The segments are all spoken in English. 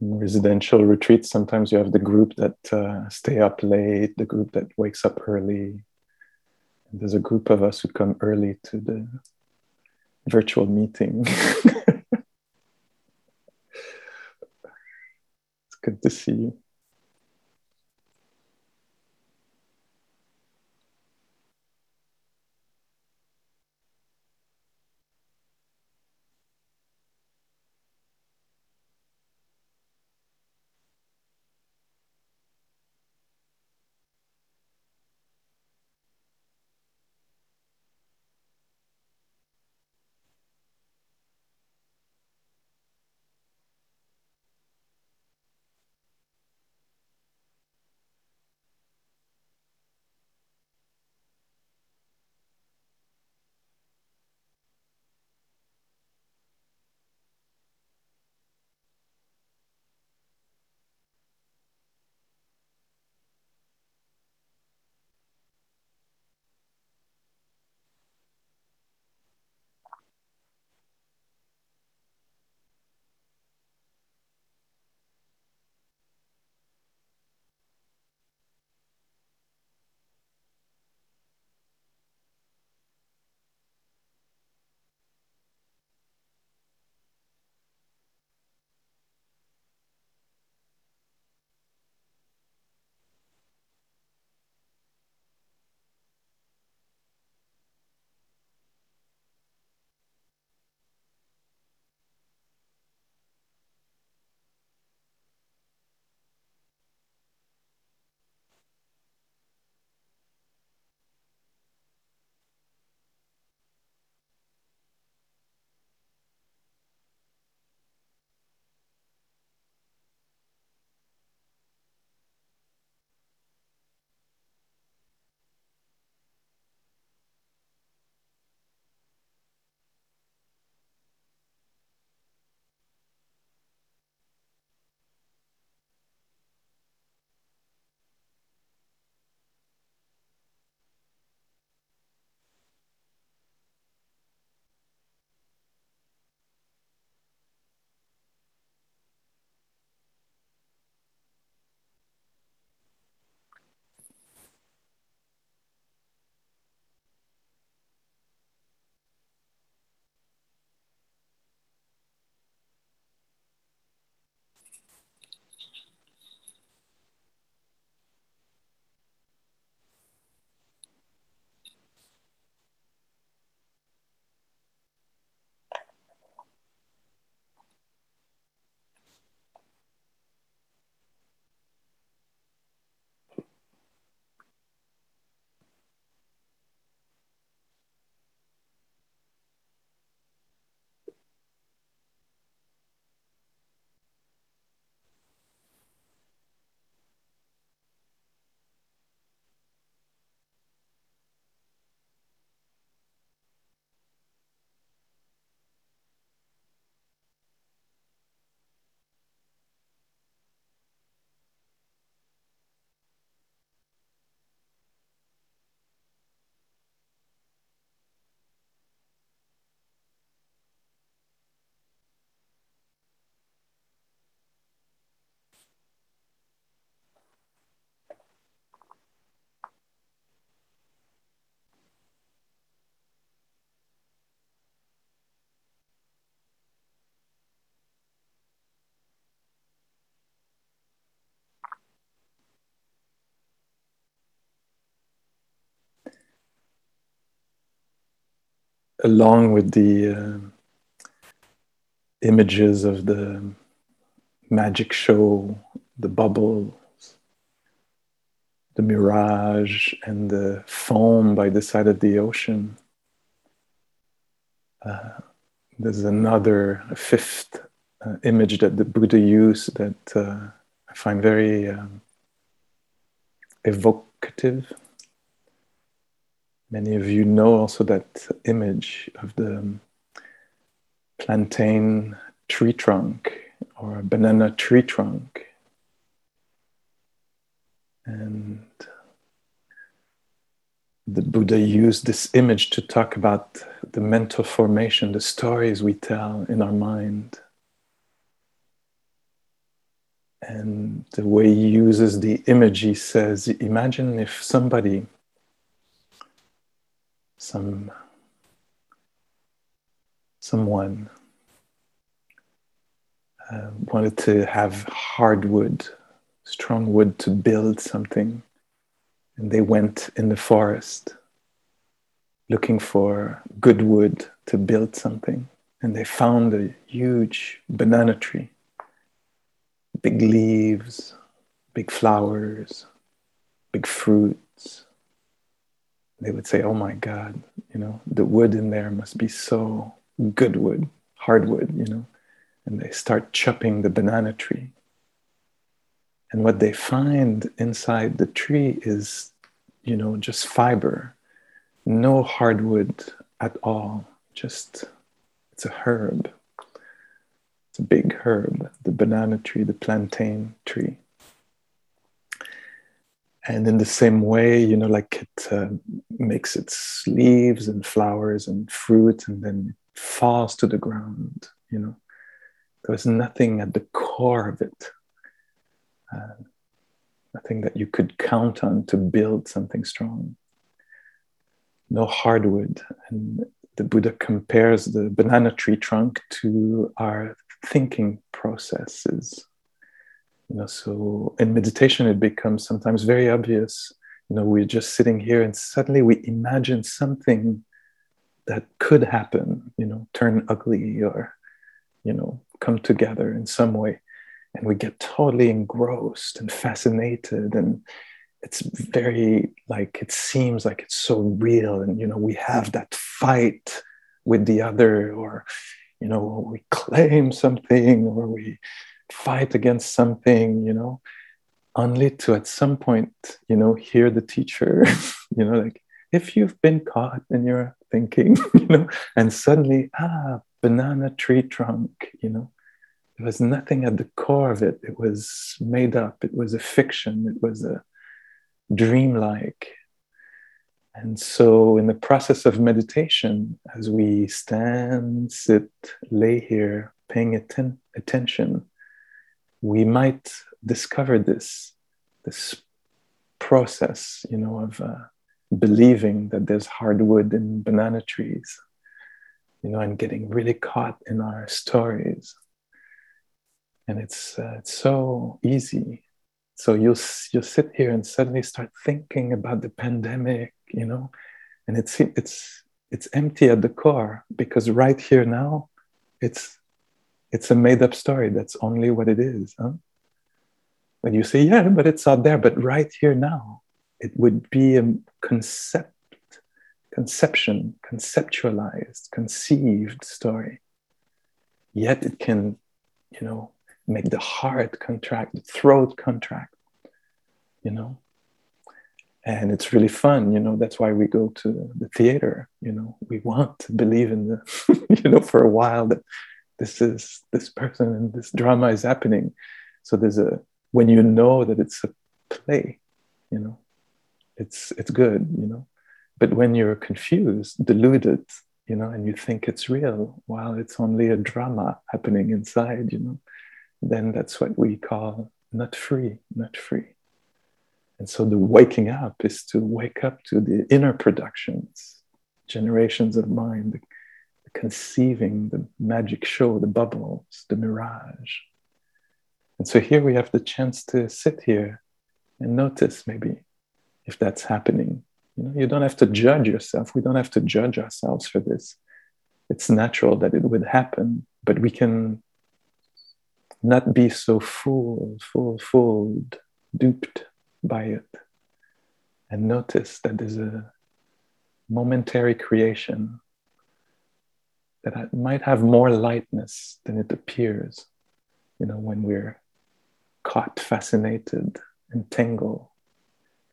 Residential retreats, sometimes you have the group that uh, stay up late, the group that wakes up early. And there's a group of us who come early to the virtual meeting. it's good to see you. Along with the uh, images of the magic show, the bubbles, the mirage, and the foam by the side of the ocean. Uh, there's another fifth uh, image that the Buddha used that uh, I find very um, evocative. Many of you know also that image of the um, plantain tree trunk or a banana tree trunk. And the Buddha used this image to talk about the mental formation, the stories we tell in our mind. And the way he uses the image, he says, Imagine if somebody, some, someone, uh, wanted to have hardwood, strong wood to build something and they went in the forest looking for good wood to build something. And they found a huge banana tree, big leaves, big flowers, big fruits. They would say, Oh my God, you know, the wood in there must be so good wood, hardwood, you know. And they start chopping the banana tree. And what they find inside the tree is you know, just fiber, no hardwood at all. Just, it's a herb. It's a big herb, the banana tree, the plantain tree. And in the same way, you know, like it uh, makes its leaves and flowers and fruit and then falls to the ground, you know. There's nothing at the core of it. Uh, nothing that you could count on to build something strong. No hardwood. And the Buddha compares the banana tree trunk to our thinking processes. You know, so in meditation, it becomes sometimes very obvious. You know, we're just sitting here and suddenly we imagine something that could happen, you know, turn ugly or, you know, come together in some way. And we get totally engrossed and fascinated. And it's very like it seems like it's so real. And you know we have that fight with the other or you know we claim something or we fight against something you know only to at some point you know hear the teacher you know like if you've been caught in your thinking you know and suddenly ah banana tree trunk you know there was nothing at the core of it. It was made up. It was a fiction. It was a dreamlike. And so, in the process of meditation, as we stand, sit, lay here, paying atten- attention, we might discover this, this process, you know, of uh, believing that there's hardwood in banana trees, you know, and getting really caught in our stories. And it's uh, it's so easy. So you'll you'll sit here and suddenly start thinking about the pandemic you know and it's it's it's empty at the core because right here now it's it's a made up story that's only what it is huh? when you say yeah but it's out there but right here now it would be a concept conception conceptualized conceived story yet it can you know make the heart contract, the throat contract, you know. And it's really fun, you know. That's why we go to the theater, you know. We want to believe in the, you know, for a while that this is this person and this drama is happening. So there's a when you know that it's a play, you know, it's it's good, you know. But when you're confused, deluded, you know, and you think it's real while it's only a drama happening inside, you know, then that's what we call not free, not free. And so the waking up is to wake up to the inner productions, generations of mind, conceiving, the magic show, the bubbles, the mirage. And so here we have the chance to sit here and notice maybe if that's happening. You know, you don't have to judge yourself. We don't have to judge ourselves for this. It's natural that it would happen, but we can not be so fooled, fooled, fooled, duped by it, and notice that there's a momentary creation that might have more lightness than it appears, you know, when we're caught, fascinated, entangled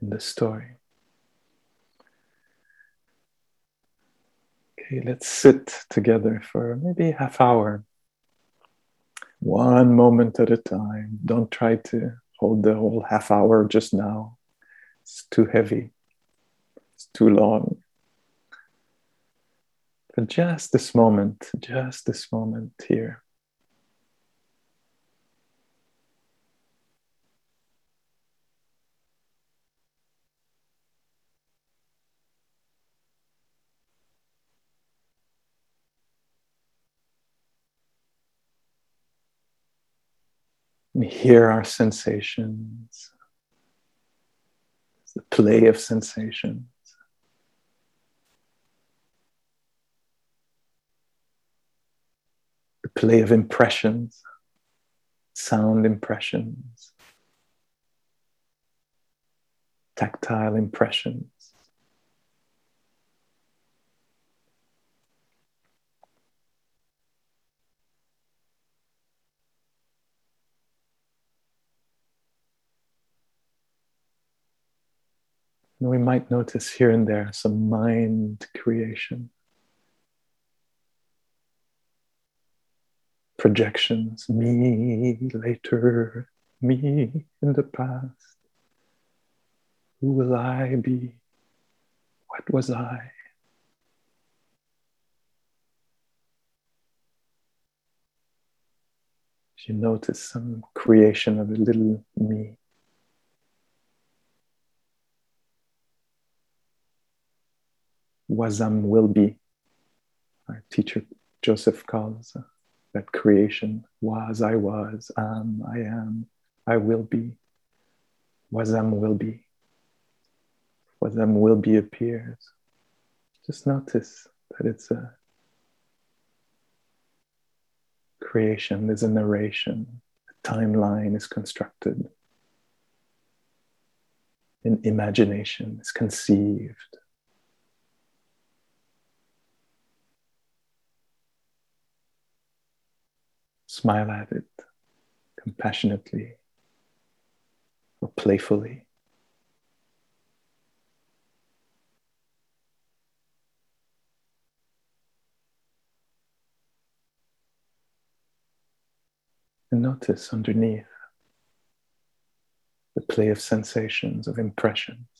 in the story. Okay, let's sit together for maybe half hour. One moment at a time. Don't try to hold the whole half hour just now. It's too heavy. It's too long. Just this moment, just this moment here. And hear our sensations, the play of sensations. Play of impressions, sound impressions, tactile impressions. And we might notice here and there some mind creation, projections, me later, me in the past. Who will I be? What was I? You notice some creation of a little me. wasam um, will be. Our teacher Joseph calls that creation was, I was, am, I am, I will be. Wasam will be. Wasam will be appears. Just notice that it's a creation, there's a narration, a timeline is constructed, an imagination is conceived. Smile at it compassionately or playfully. And notice underneath the play of sensations, of impressions.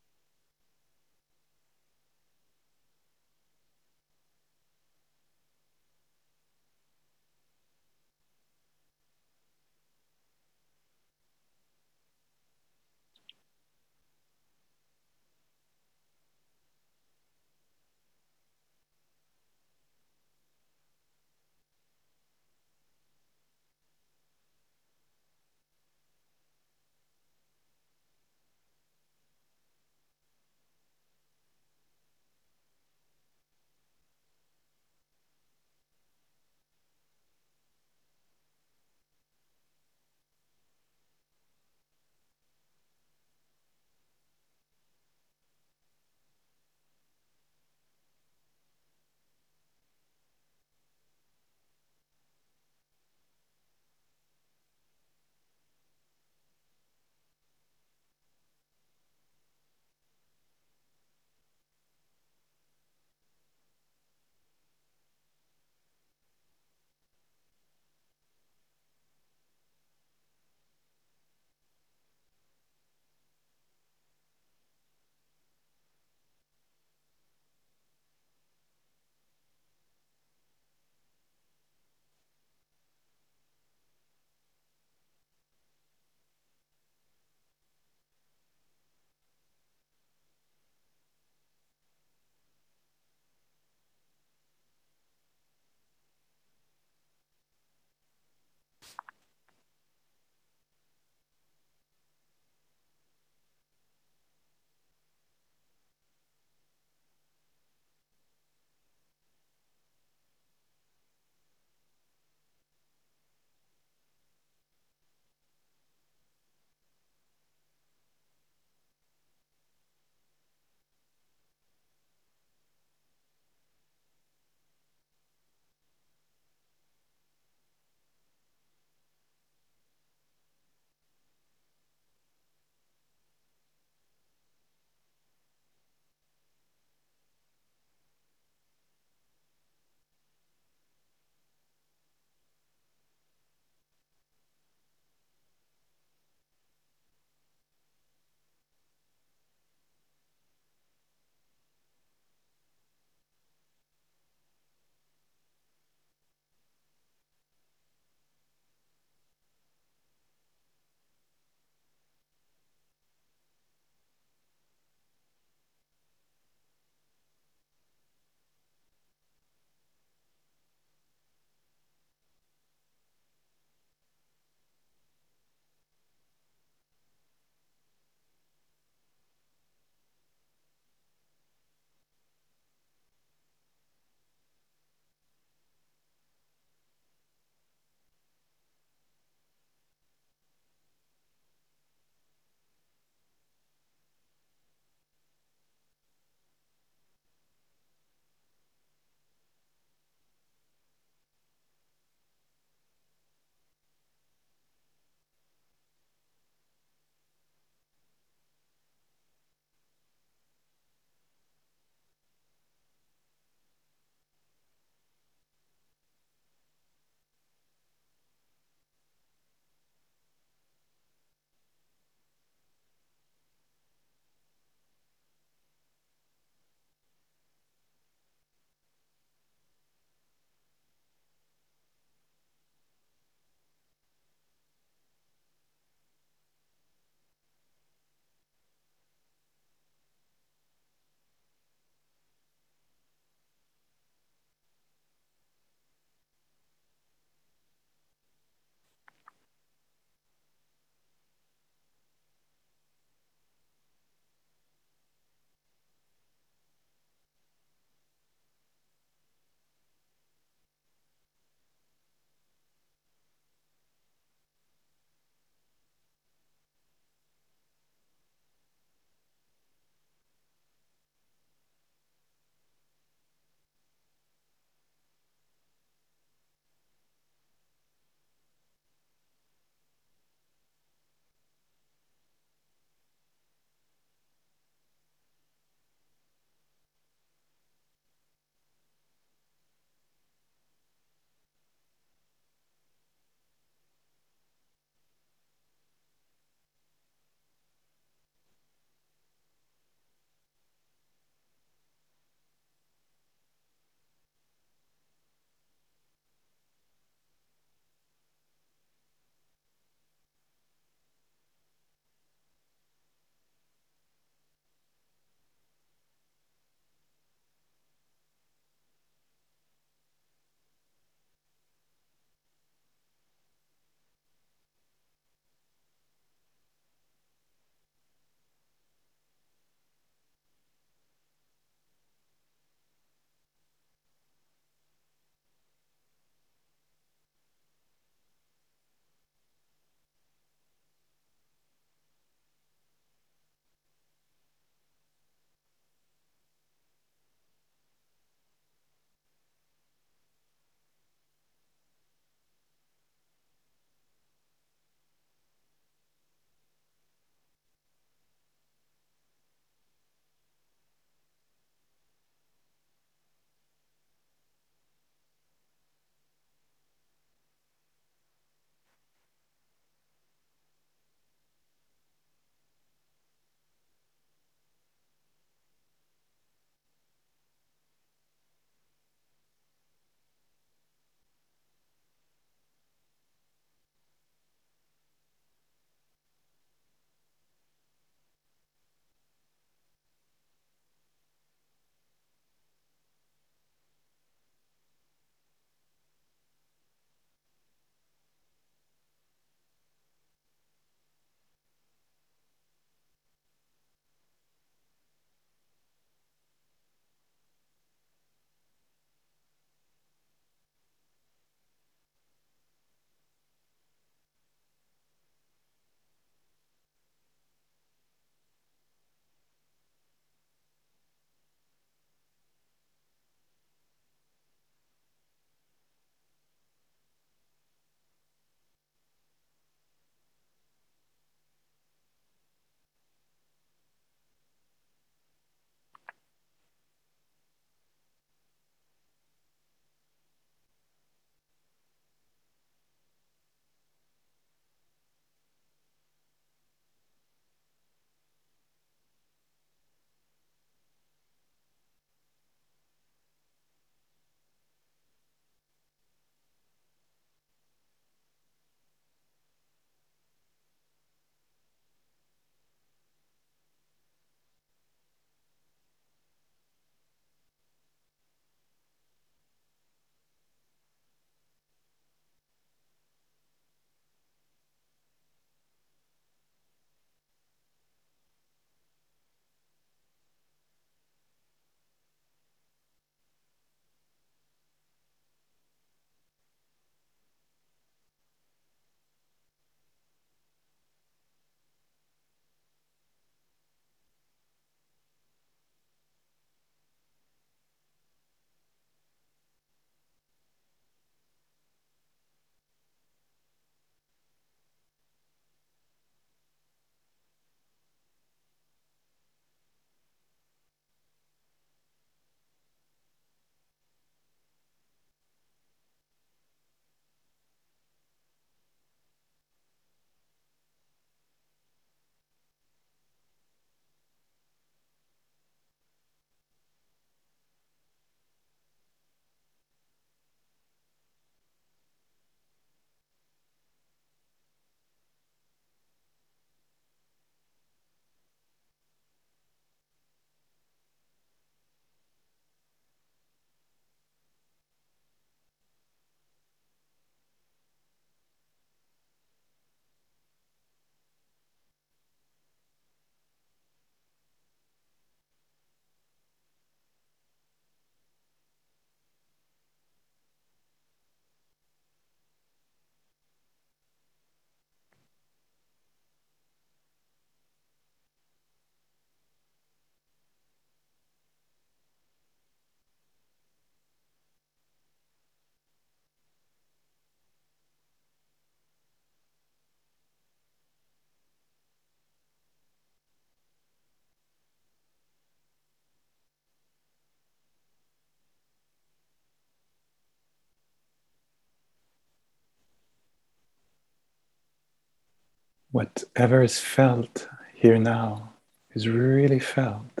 Whatever is felt here now is really felt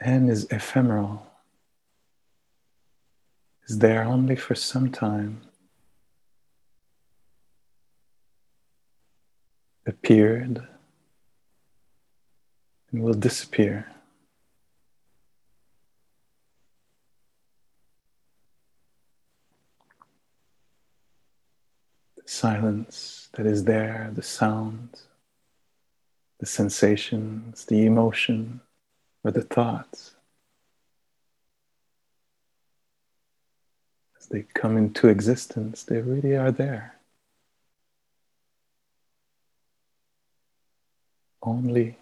and is ephemeral, is there only for some time, appeared and will disappear. Silence that is there, the sounds, the sensations, the emotion, or the thoughts. As they come into existence, they really are there. Only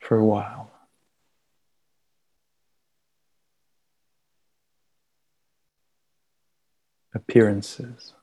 for a while. Appearances.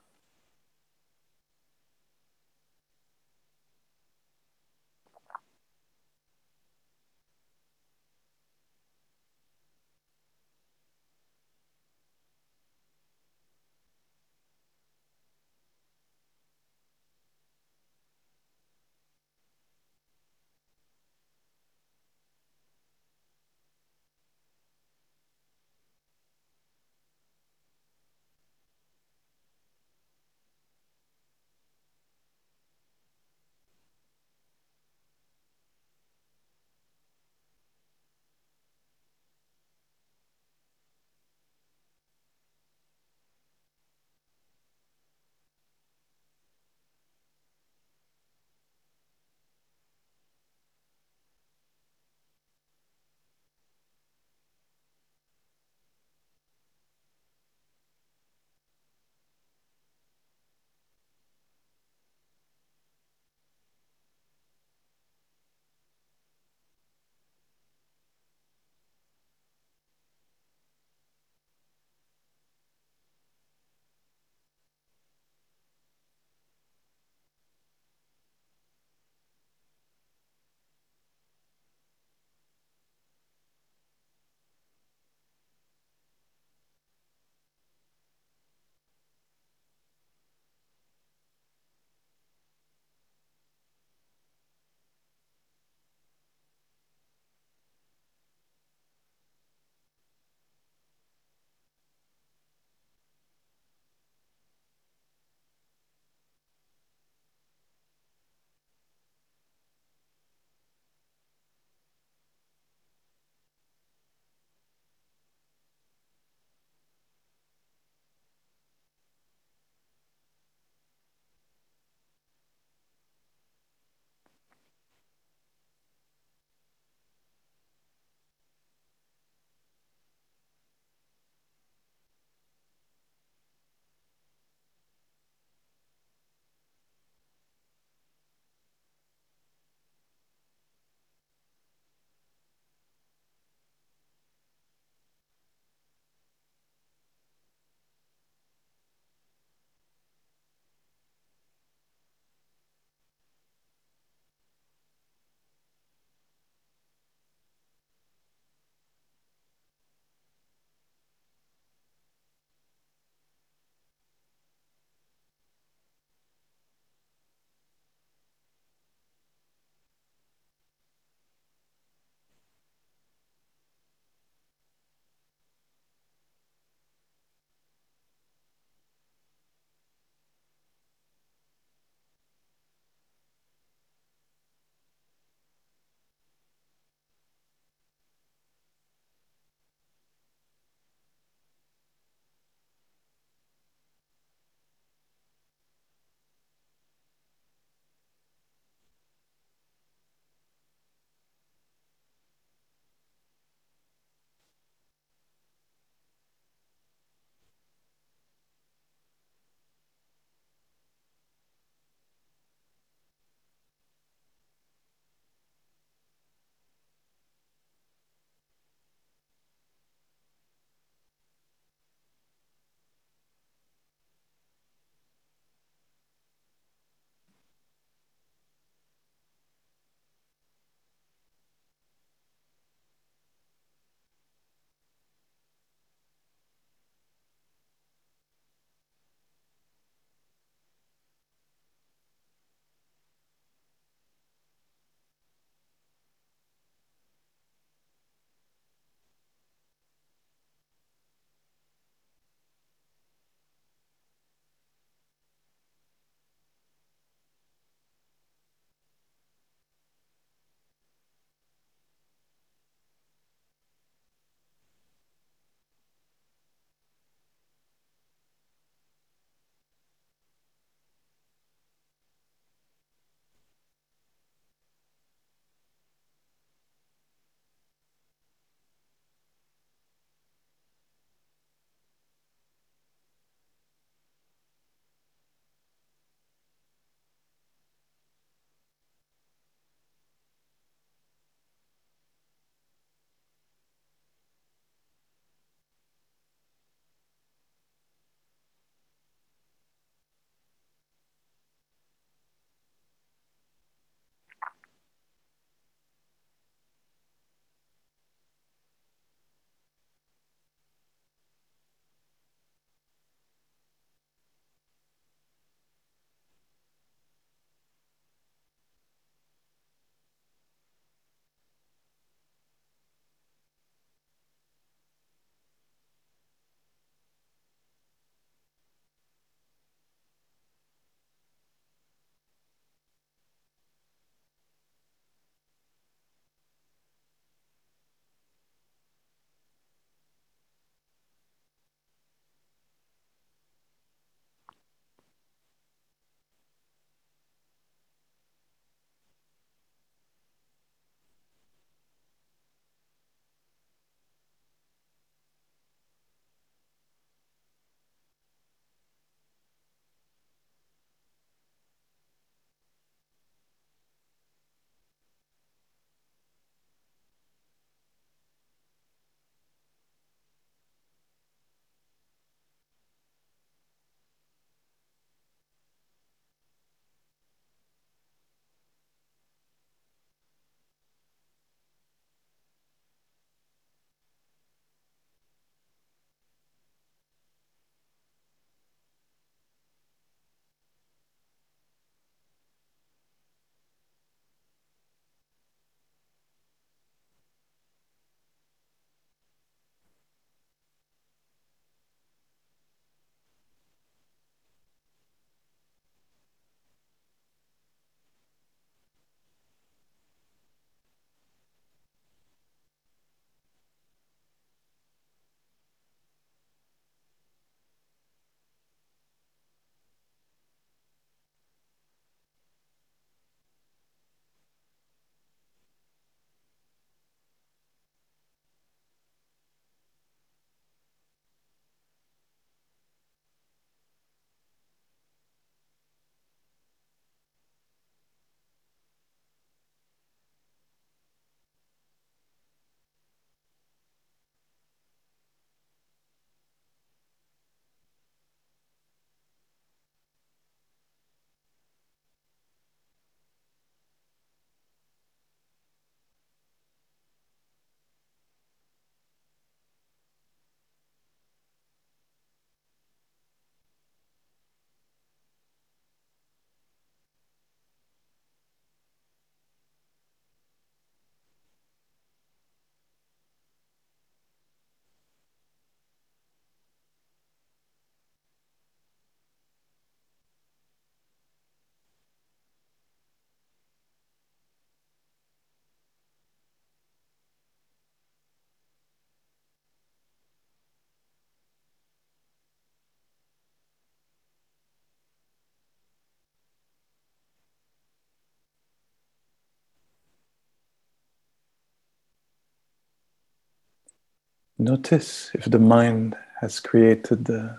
Notice if the mind has created the,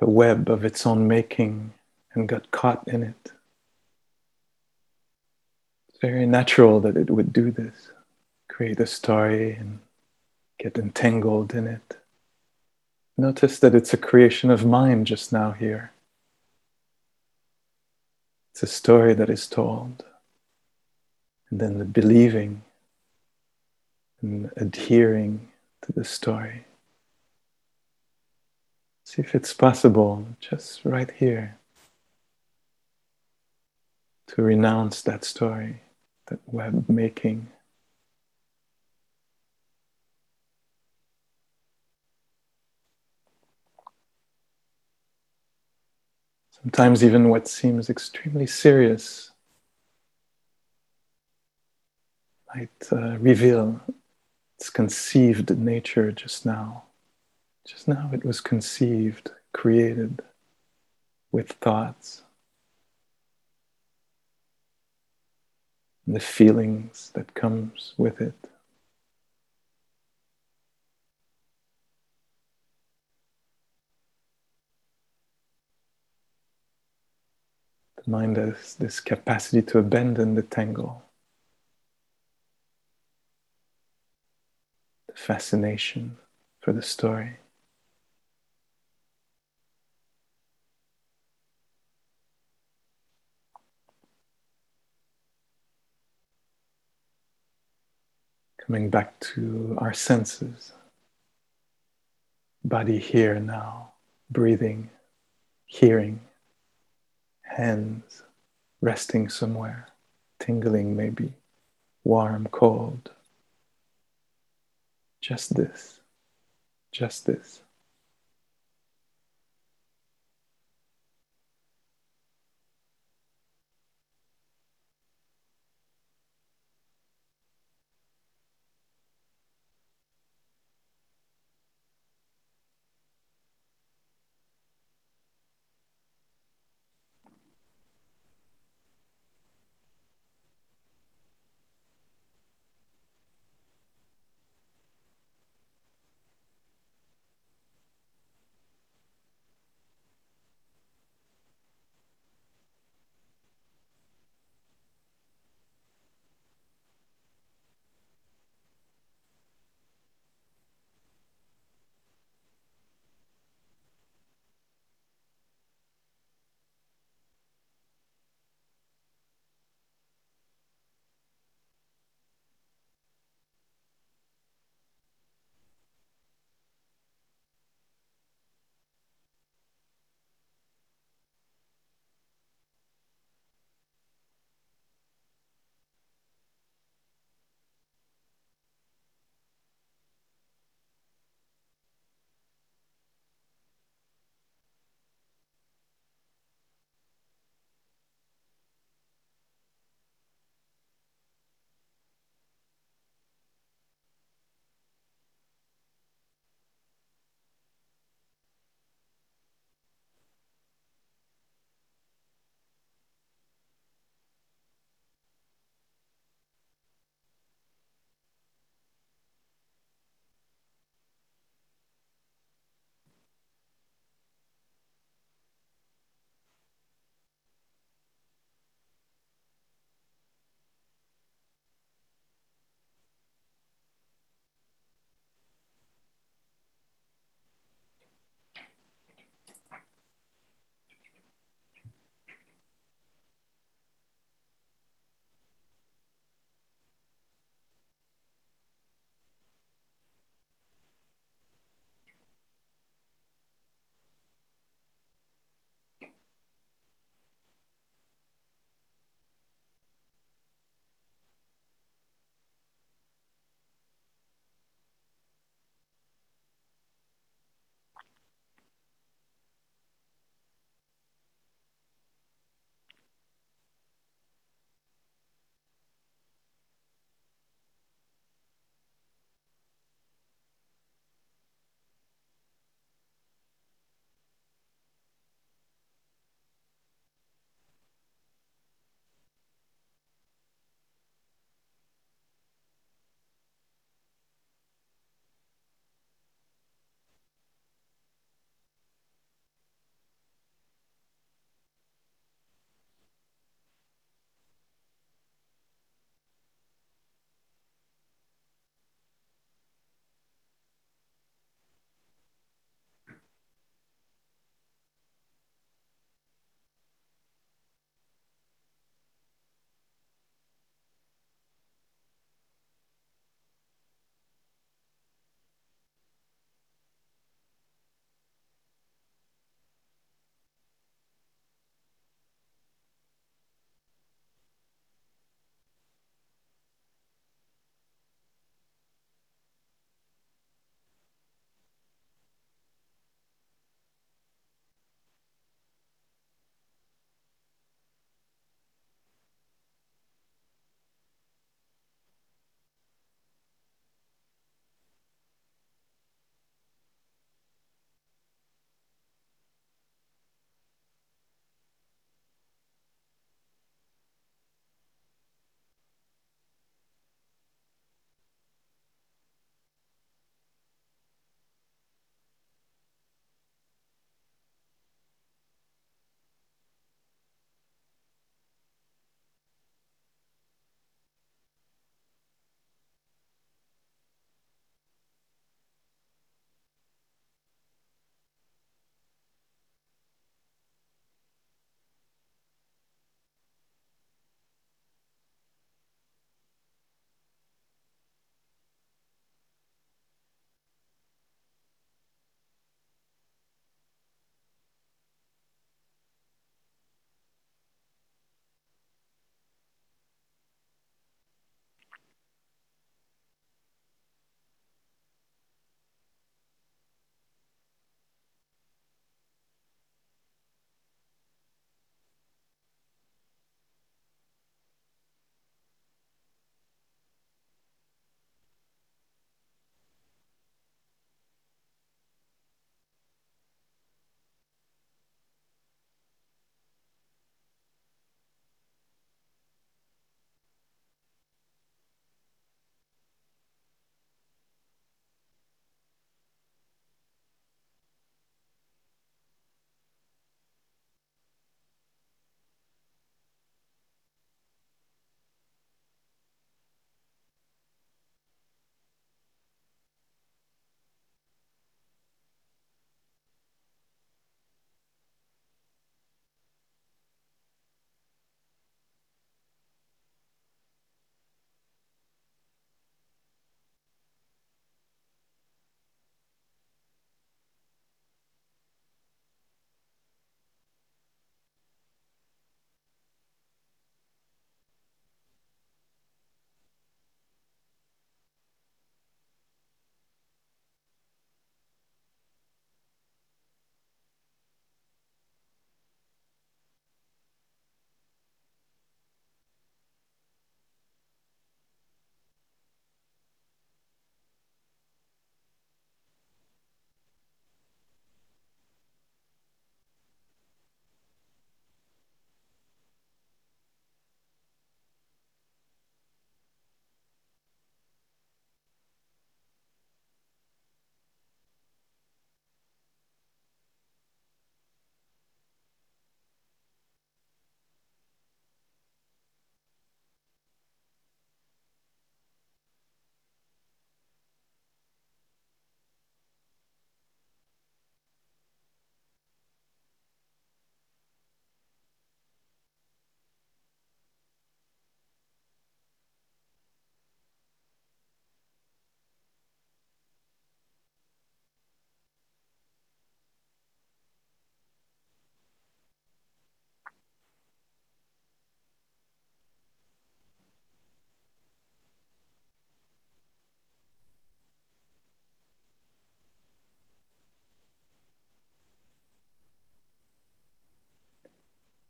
web of its own making and got caught in it. It's very natural that it would do this, create a story and get entangled in it. Notice that it's a creation of mind just now here. It's a story that is told. And then the believing and adhering to the story. See if it's possible, just right here, to renounce that story, that web making. Sometimes, even what seems extremely serious might uh, reveal its conceived nature just now. Just now, it was conceived, created with thoughts. And the feelings that comes with it. The mind has this capacity to abandon the tangle, fascination for the story. Coming back to our senses, body here now, breathing, hearing hands resting somewhere, tingling maybe, warm, cold. Just this, just this.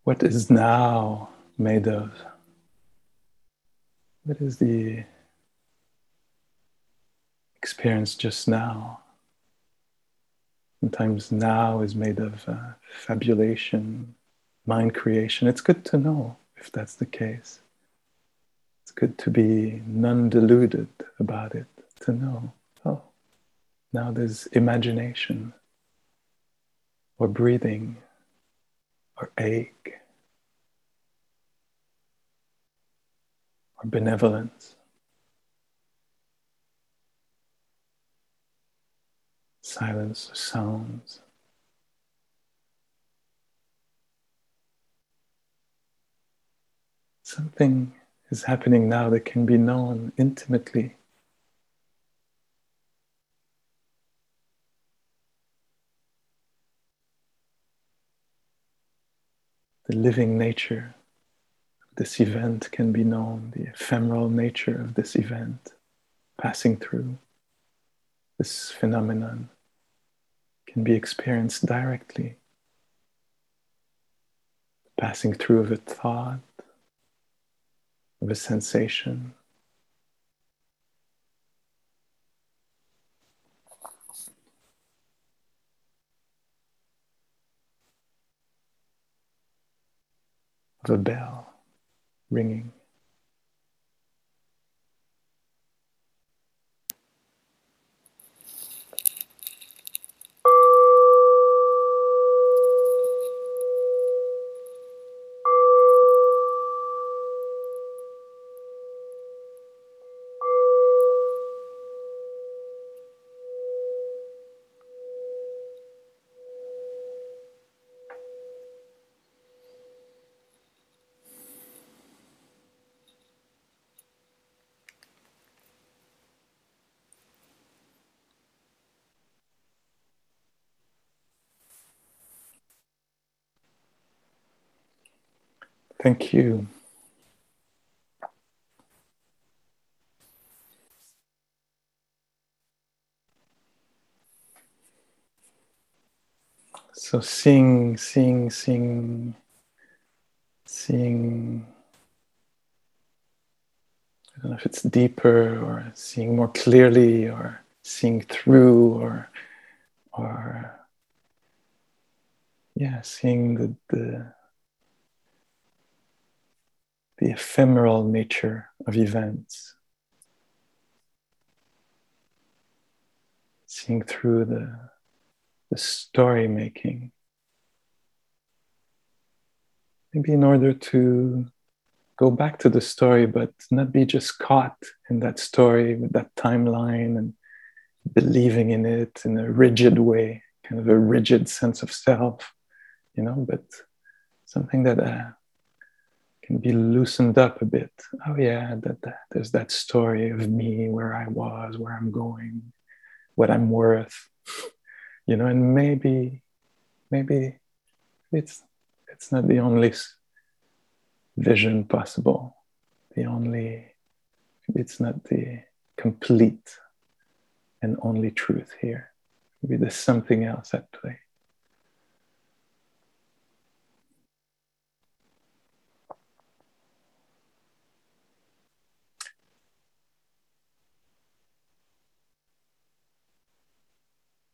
What is now made of? What is the experience just now? Sometimes now is made of uh, fabulation, mind creation. It's good to know if that's the case. It's good to be non deluded about it, to know, oh, now there's imagination, or breathing, or ache, or benevolence. silence of sounds. Something is happening now that can be known intimately. The living nature of this event can be known, the ephemeral nature of this event passing through this phenomenon can be experienced directly, passing through of a thought, of a sensation. Of a bell ringing. Thank you. So seeing, seeing, seeing, seeing. I don't know if it's deeper or seeing more clearly or seeing through or or yeah, seeing the, the the ephemeral nature of events, seeing through the, the story making. Maybe in order to go back to the story, but not be just caught in that story with that timeline and believing in it in a rigid way, kind of a rigid sense of self, you know, but something that uh, can be loosened up a bit. Oh yeah, that, that, there's that story of me, where I was, where I'm going, what I'm worth, you know, and maybe, maybe it's it's not the only vision possible, the only, it's not the complete and only truth here. Maybe there's something else at play.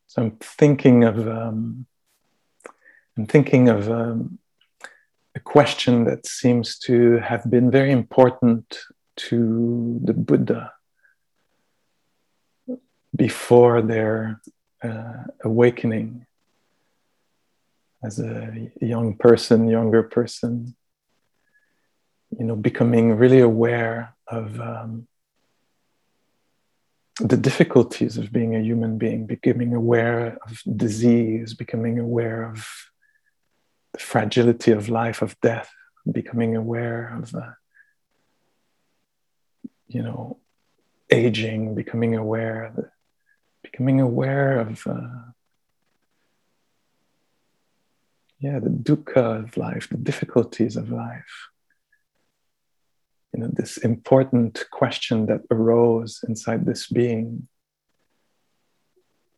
So I'm thinking of um, I'm thinking of um, a question that seems to have been very important to the Buddha before their uh, awakening as a young person, younger person, you know, becoming really aware of um, the difficulties of being a human being, becoming aware of disease, becoming aware of the fragility of life, of death, becoming aware of, uh, you know, aging, becoming aware, becoming aware of, uh, yeah, the dukkha of life, the difficulties of life you know this important question that arose inside this being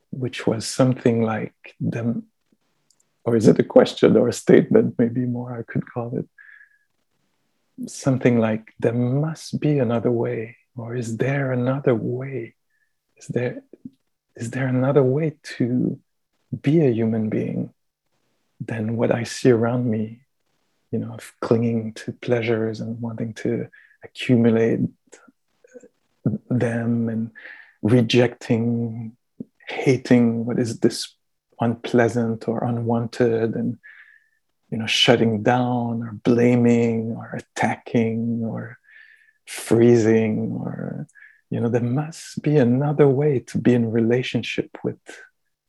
which was something like them or is it a question or a statement? Maybe more, I could call it something like, There must be another way, or is there another way? Is there, is there another way to be a human being than what I see around me? You know, of clinging to pleasures and wanting to accumulate them and rejecting, hating what is this unpleasant or unwanted and you know shutting down or blaming or attacking or freezing or you know there must be another way to be in relationship with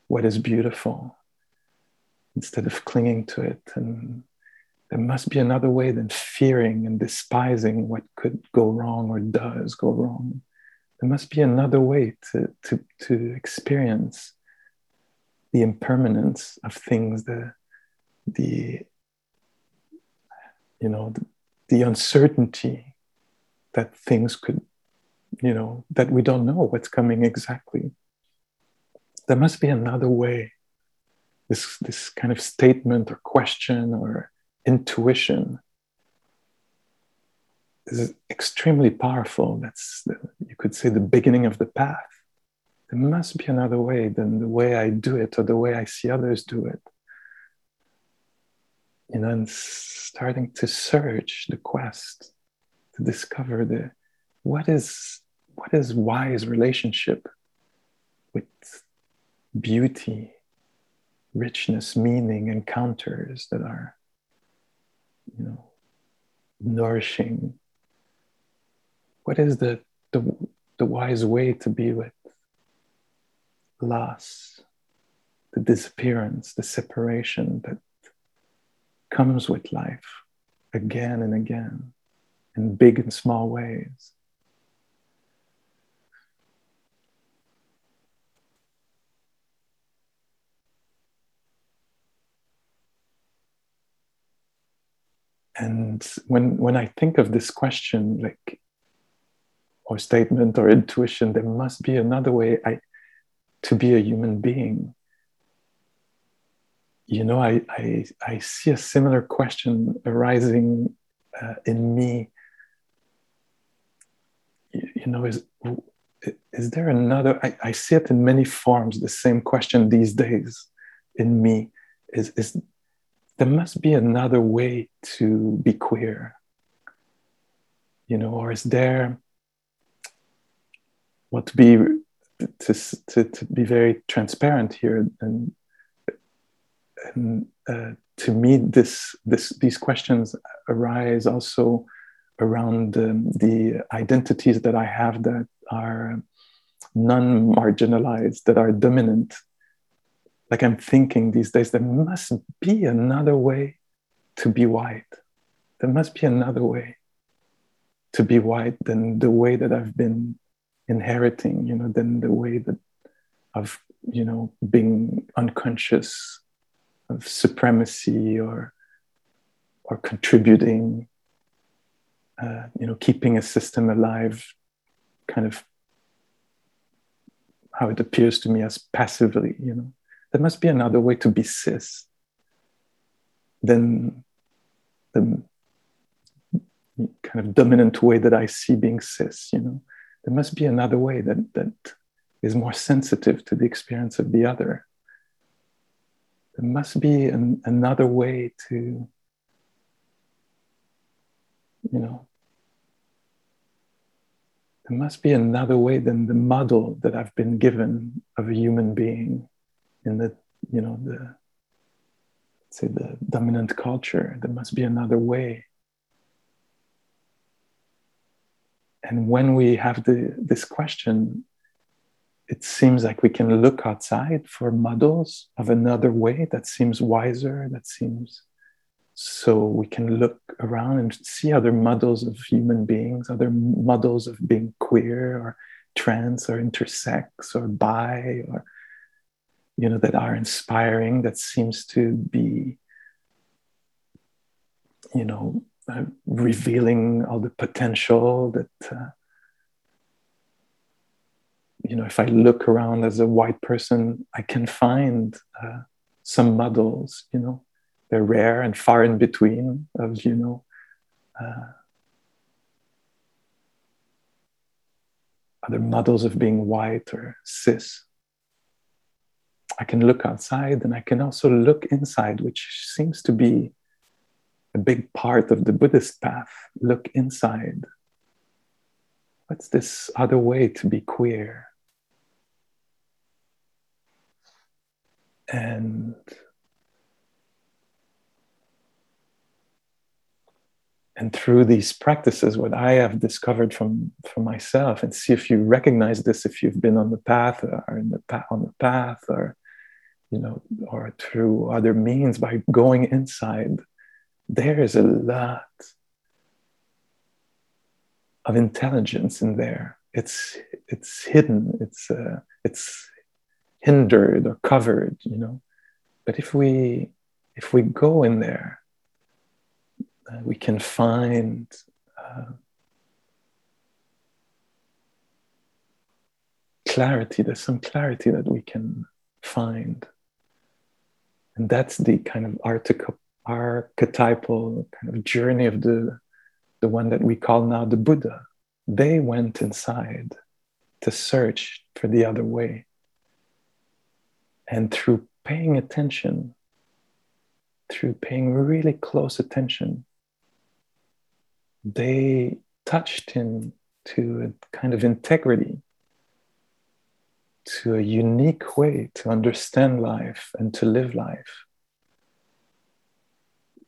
what is beautiful instead of clinging to it and there must be another way than fearing and despising what could go wrong or does go wrong. There must be another way to, to, to experience the impermanence of things, the, the you know, the, the uncertainty that things could, you know, that we don't know what's coming exactly. There must be another way. This, this kind of statement or question or intuition is extremely powerful. That's, the, you could say, the beginning of the path. There must be another way than the way I do it or the way I see others do it. You know, and starting to search the quest to discover the what is what is wise relationship with beauty, richness, meaning, encounters that are you know, nourishing. What is the, the, the wise way to be with loss, the disappearance, the separation that comes with life again and again in big and small ways? And when when i think of this question like or statement or intuition there must be another way i to be a human being. You know i i, I see a similar question arising uh, in me. You, you, know is is there another I, I see it in many forms the same question these days in me. Is is there must be another way to be queer you know or is there what to be to, to, to be very transparent here and and uh, to me this this these questions arise also around um, the identities that i have that are non-marginalized that are dominant like I'm thinking these days, there must be another way to be white. There must be another way to be white than the way that I've been inheriting, you know, than the way that of, you know, being unconscious of supremacy or or contributing, uh, you know, keeping a system alive, kind of how it appears to me as passively, you know there must be another way to be cis than the kind of dominant way that I see being cis, you know. There must be another way that, that is more sensitive to the experience of the other. There must be an, another way to, you know, there must be another way than the model that I've been given of a human being in the you know the say the dominant culture there must be another way. And when we have the, this question it seems like we can look outside for models of another way that seems wiser that seems so we can look around and see other models of human beings other models of being queer or trans or intersex or bi or you know that are inspiring that seems to be you know uh, revealing all the potential that uh, you know if i look around as a white person i can find uh, some models you know, they're rare and far in between of, you know, uh, other models of being white or cis. I can look outside and I can also look inside, which seems to be a big part of the Buddhist path. Look inside. What's this other way to be queer? And and through these practices what i have discovered from from myself and see if you recognize this if you've been on the path uh, or in the path on the path or you know or through other means by going inside there is a lot of intelligence in there it's it's hidden it's uh, it's hindered or covered you know but if we if we go in there uh, we can find uh, clarity. There's some clarity that we can find. And that's the kind of archetypal kind of journey of the, the one that we call now the Buddha. They went inside to search for the other way. And through paying attention, through paying really close attention, they touched him to a kind of integrity, to a unique way to understand life and to live life.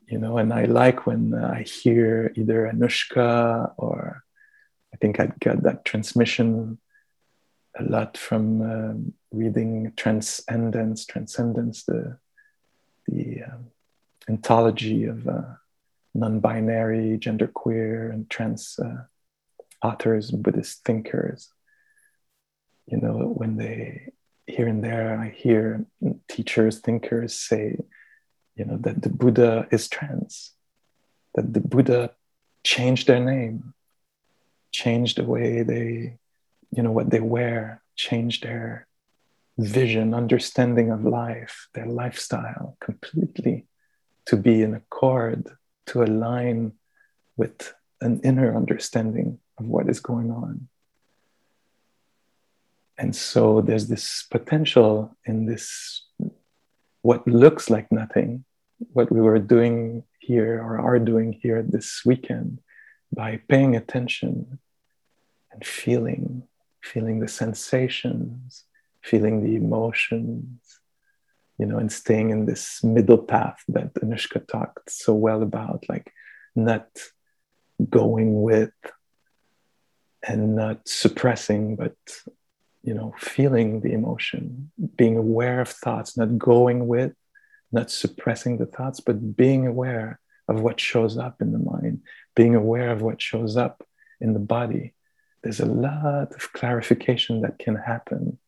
You know, and I like when I hear either Anushka or I think I got that transmission a lot from um, reading Transcendence, Transcendence, the the um, anthology of uh, non-binary, genderqueer, and trans uh, authors, Buddhist thinkers. You know, when they here and there, I hear teachers, thinkers say, you know, that the Buddha is trans, that the Buddha changed their name, changed the way they, you know, what they wear, changed their vision, understanding of life, their lifestyle completely to be in accord to align with an inner understanding of what is going on. And so there's this potential in this, what looks like nothing, what we were doing here or are doing here this weekend by paying attention and feeling, feeling the sensations, feeling the emotions, you know, and staying in this middle path that Anushka talked so well about, like not going with and not suppressing, but you know, feeling the emotion, being aware of thoughts, not going with, not suppressing the thoughts, but being aware of what shows up in the mind, being aware of what shows up in the body. There's a lot of clarification that can happen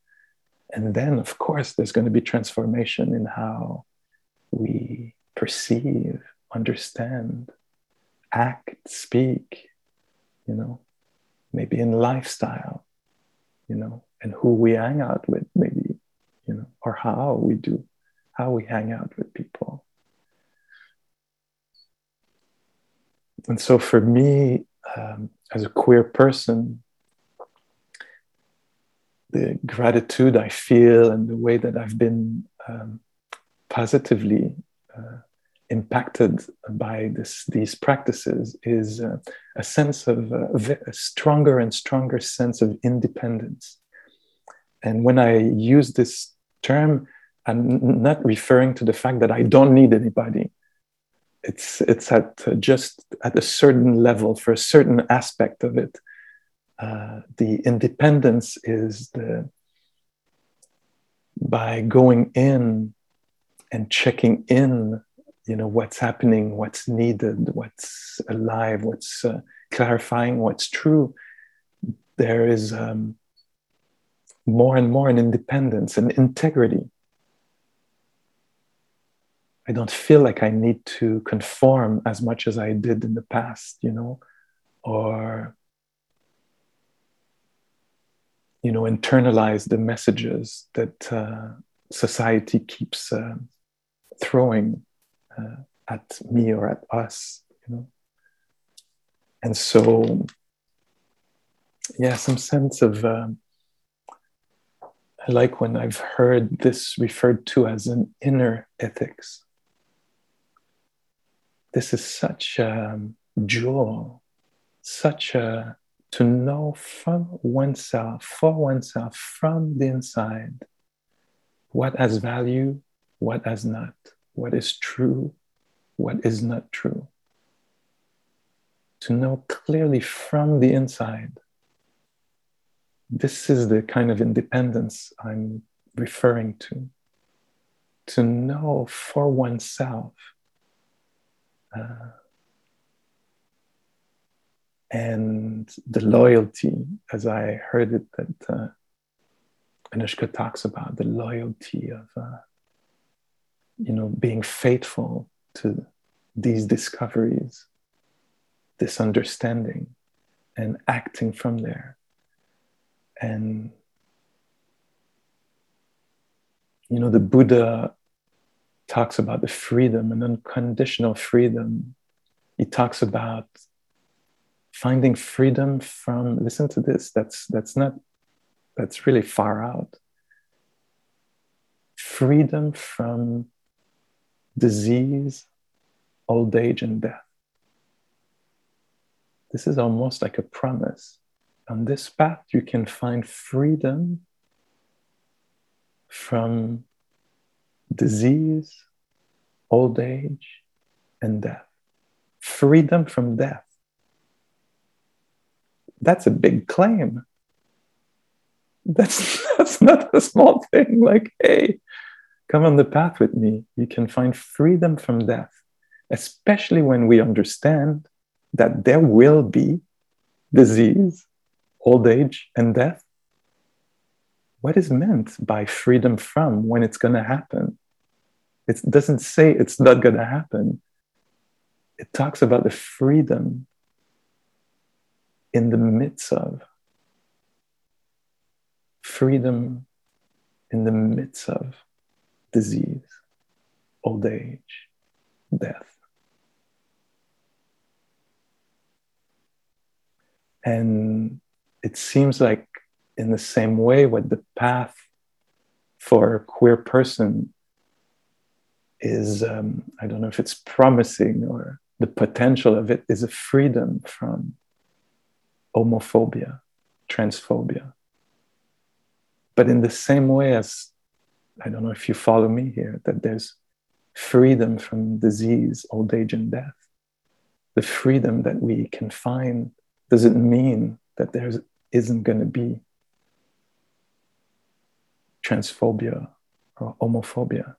and then, of course, there's going to be transformation in how we perceive, understand, act, speak, you know, maybe in lifestyle, you know, and who we hang out with, maybe, you know, or how we do, how we hang out with people. And so for me, um, as a queer person, the gratitude I feel and the way that I've been um, positively uh, impacted by this, these practices is uh, a sense of uh, a stronger and stronger sense of independence. And when I use this term, I'm not referring to the fact that I don't need anybody. It's, it's at just at a certain level for a certain aspect of it uh, the independence is the by going in and checking in you know what's happening what's needed what's alive what's uh, clarifying what's true there is um, more and more an independence and integrity i don't feel like i need to conform as much as i did in the past you know or you know internalize the messages that uh, society keeps uh, throwing uh, at me or at us, you know. And so, yeah, some sense of. Um, I like when I've heard this referred to as an inner ethics. This is such a um, jewel, such a to know from oneself, for oneself, from the inside, what has value, what has not, what is true, what is not true. To know clearly from the inside this is the kind of independence I'm referring to. To know for oneself uh, and the loyalty, as I heard it that uh, Anushka talks about, the loyalty of, uh, you know, being faithful to these discoveries, this understanding, and acting from there and you know the buddha talks about the freedom and unconditional freedom. He talks about finding freedom from listen to this that's that's not that's really far out. Freedom from disease old age and death. This is almost like a promise on this path, you can find freedom from disease, old age, and death. Freedom from death. That's a big claim. That's, that's not a small thing. Like, hey, come on the path with me. You can find freedom from death, especially when we understand that there will be disease, old age and death? What is meant by freedom from when it's going to happen? It doesn't say it's not going to happen. It talks about the freedom in the midst of. Freedom in the midst of disease, old age, death. And it seems like in the same way what the path for a queer person is um, i don't know if it's promising or the potential of it is a freedom from homophobia transphobia. But in the same way as i don't know if you follow me here that there's freedom from disease old age and death the freedom that we can find doesn't mean that there isn't going to be transphobia or homophobia.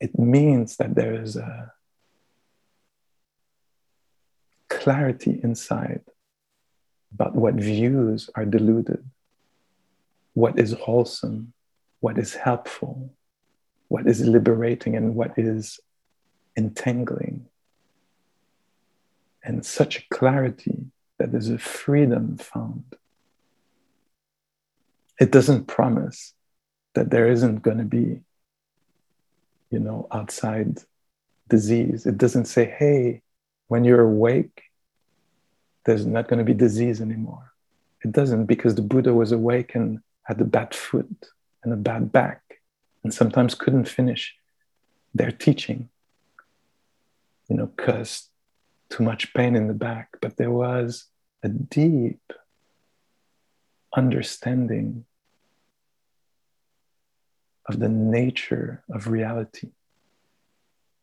It means that there is a clarity inside about what views are deluded, what is wholesome, what is helpful, what is liberating, and what is entangling. And such a clarity that there's a freedom found. It doesn't promise that there isn't going to be, you know, outside disease. It doesn't say, hey, when you're awake, there's not going to be disease anymore. It doesn't because the Buddha was awake and had a bad foot and a bad back and sometimes couldn't finish their teaching, you know, because too much pain in the back, but there was a deep understanding of the nature of reality,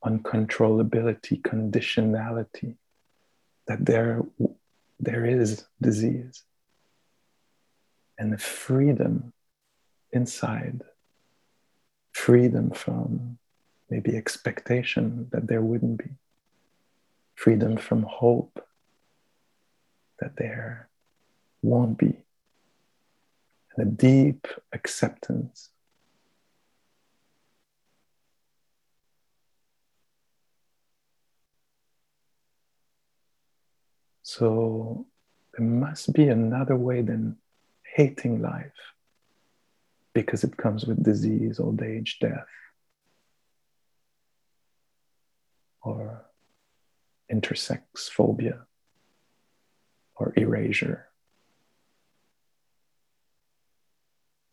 uncontrollability, conditionality, that there, there is disease, and the freedom inside, freedom from maybe expectation that there wouldn't be freedom from hope that there won't be, and a deep acceptance. So there must be another way than hating life because it comes with disease, old age, death. or intersex phobia or erasure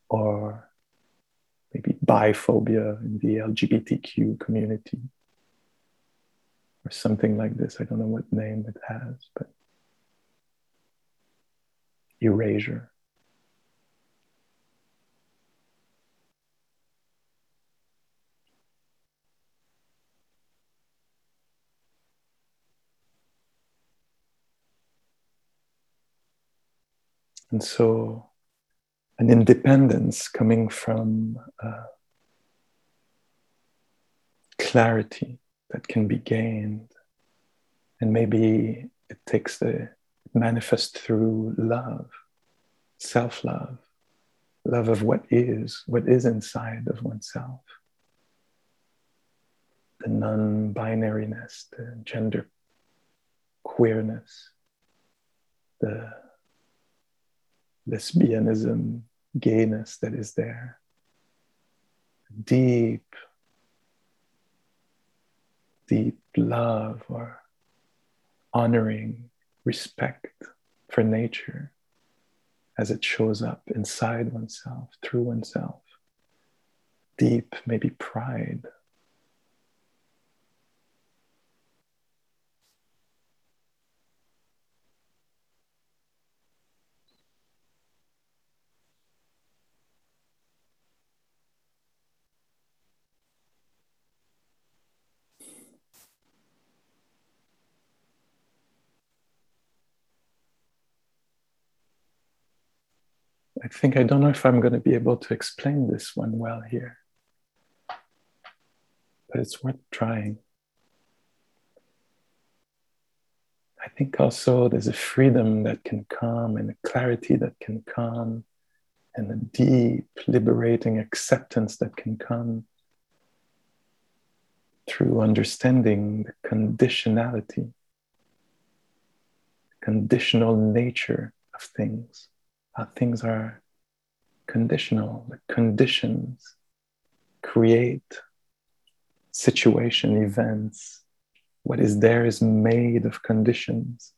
or maybe biphobia in the LGBTQ community or something like this. I don't know what name it has, but erasure. And so, an independence coming from uh, clarity that can be gained. And maybe it takes the manifest through love, self love, of what is, what is inside of oneself, the non binariness, the gender queerness, the lesbianism, gayness that is there. Deep, deep love or honoring, respect for nature as it shows up inside oneself, through oneself. Deep, maybe pride think I don't know if I'm going to be able to explain this one well here, but it's worth trying. I think also there's a freedom that can come and a clarity that can come and a deep, liberating acceptance that can come through understanding the conditionality, the conditional nature of things how things are conditional. The conditions create situation, events. What is there is made of conditions.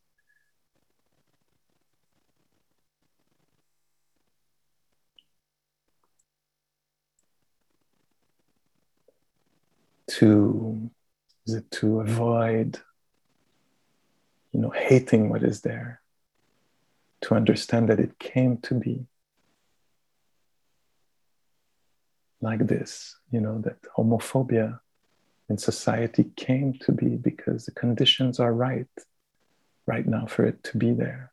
To is it to avoid, you know, hating what is there to understand that it came to be like this, you know, that homophobia in society came to be because the conditions are right right now for it to be there.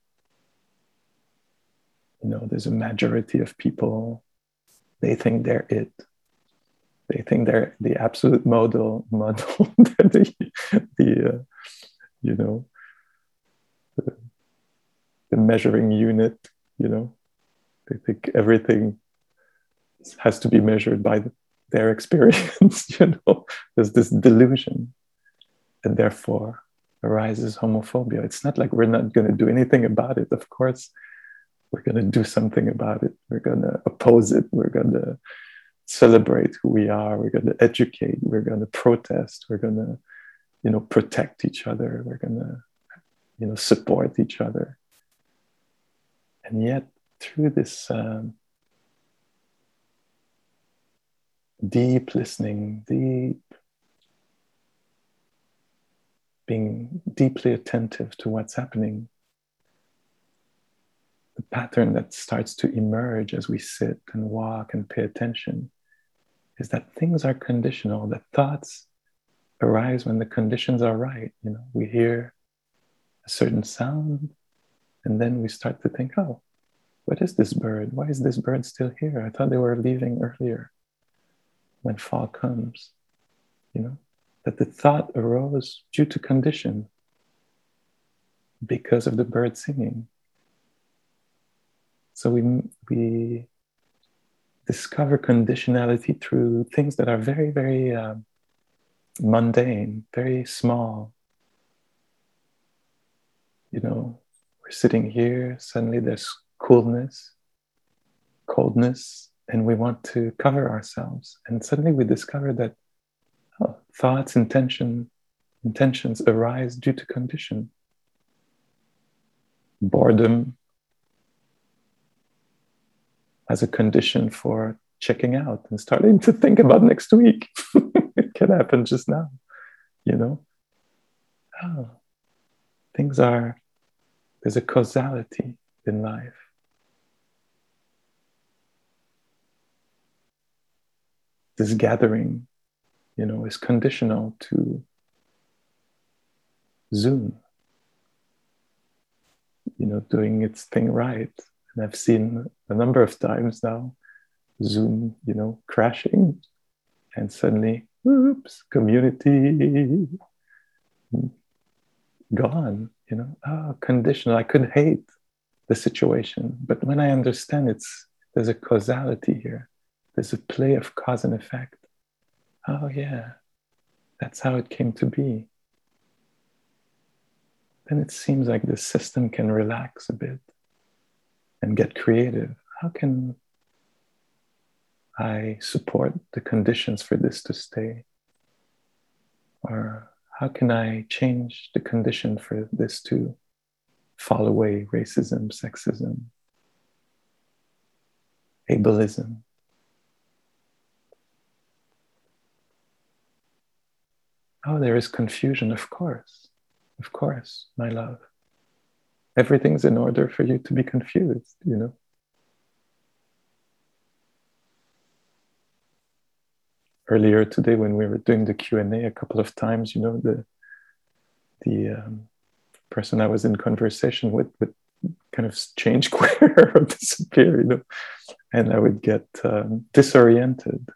You know, there's a majority of people, they think they're it. They think they're the absolute model, model, the, the uh, you know, the, the measuring unit, you know. They think everything has to be measured by the, their experience, you know. There's this delusion, and therefore arises homophobia. It's not like we're not going to do anything about it. Of course, we're going to do something about it. We're going to oppose it. We're going to celebrate who we are. We're going to educate. We're going to protest. We're going to, you know, protect each other. We're going to, you know, support each other. And yet, through this um, deep listening, deep being deeply attentive to what's happening, the pattern that starts to emerge as we sit and walk and pay attention is that things are conditional, that thoughts arise when the conditions are right. You know, we hear a certain sound, and then we start to think, oh, what is this bird? Why is this bird still here? I thought they were leaving earlier when fall comes. You know, that the thought arose due to condition because of the bird singing. So we, we discover conditionality through things that are very, very uh, mundane, very small. You know, we're sitting here, suddenly there's coolness, coldness, and we want to cover ourselves. And suddenly we discover that oh, thoughts, intention Intentions arise due to condition. Boredom as a condition for checking out and starting to think about next week. it can happen just now, you know? Oh, things are, there's a causality in life. This gathering, you know, is conditional to Zoom, you know, doing its thing right. And I've seen a number of times now Zoom, you know, crashing, and suddenly, whoops, community gone, you know, oh, conditional. I could hate the situation, but when I understand it's there's a causality here, there's a play of cause and effect. Oh, yeah, that's how it came to be. Then it seems like the system can relax a bit and get creative. How can I support the conditions for this to stay? Or how can I change the condition for this to fall away? Racism, sexism, ableism. Oh, there is confusion, of course. Of course, my love. Everything's in order for you to be confused, you know? earlier today when we were doing the q&a a couple of times you know the the um, person i was in conversation with would kind of change queer or disappear you know and i would get um, disoriented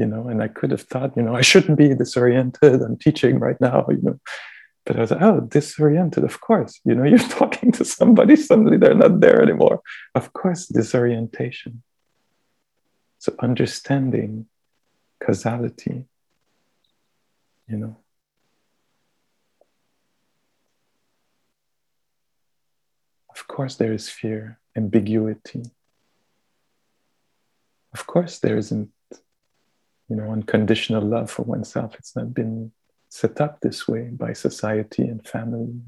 you know and i could have thought you know i shouldn't be disoriented i'm teaching right now you know but i was like oh disoriented of course you know you're talking to somebody suddenly they're not there anymore of course disorientation so understanding causality, you know. Of course, there is fear, ambiguity. Of course, there isn't, you know, unconditional love for oneself. It's not been set up this way by society and family.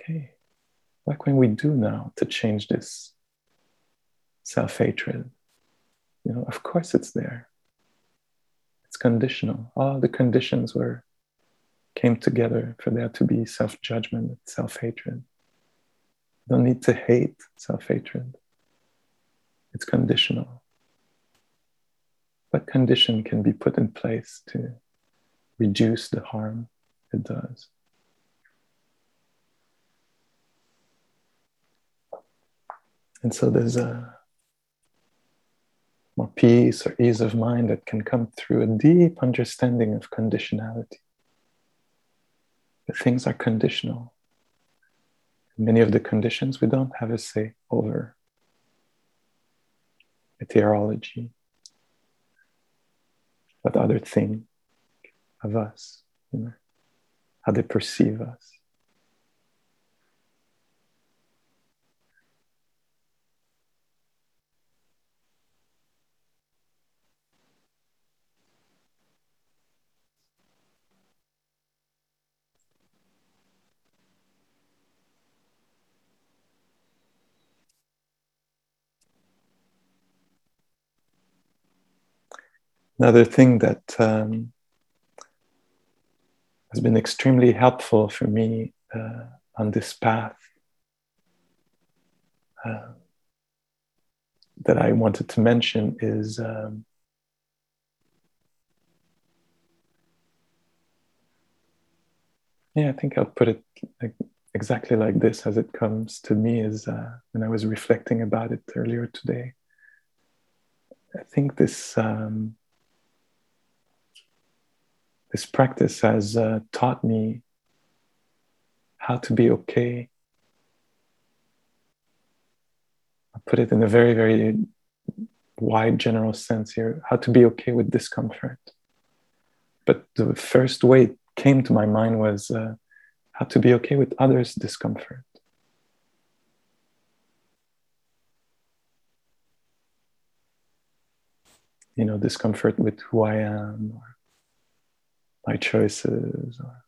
Okay, what can we do now to change this self hatred? you know, of course it's there. It's conditional. All the conditions were came together for there to be self-judgment, self-hatred. Don't need to hate self-hatred. It's conditional. What condition can be put in place to reduce the harm it does? And so there's a more peace or ease of mind that can come through a deep understanding of conditionality. That things are conditional. Many of the conditions we don't have a say over. Meteorology, what other think of us, you know, how they perceive us. Another thing that um, has been extremely helpful for me uh, on this path uh, that I wanted to mention is um, yeah, I think I'll put it like, exactly like this as it comes to me is uh, when I was reflecting about it earlier today. I think this um, this practice has uh, taught me how to be okay. I put it in a very, very wide general sense here how to be okay with discomfort. But the first way it came to my mind was uh, how to be okay with others' discomfort. You know, discomfort with who I am, or my choices. Or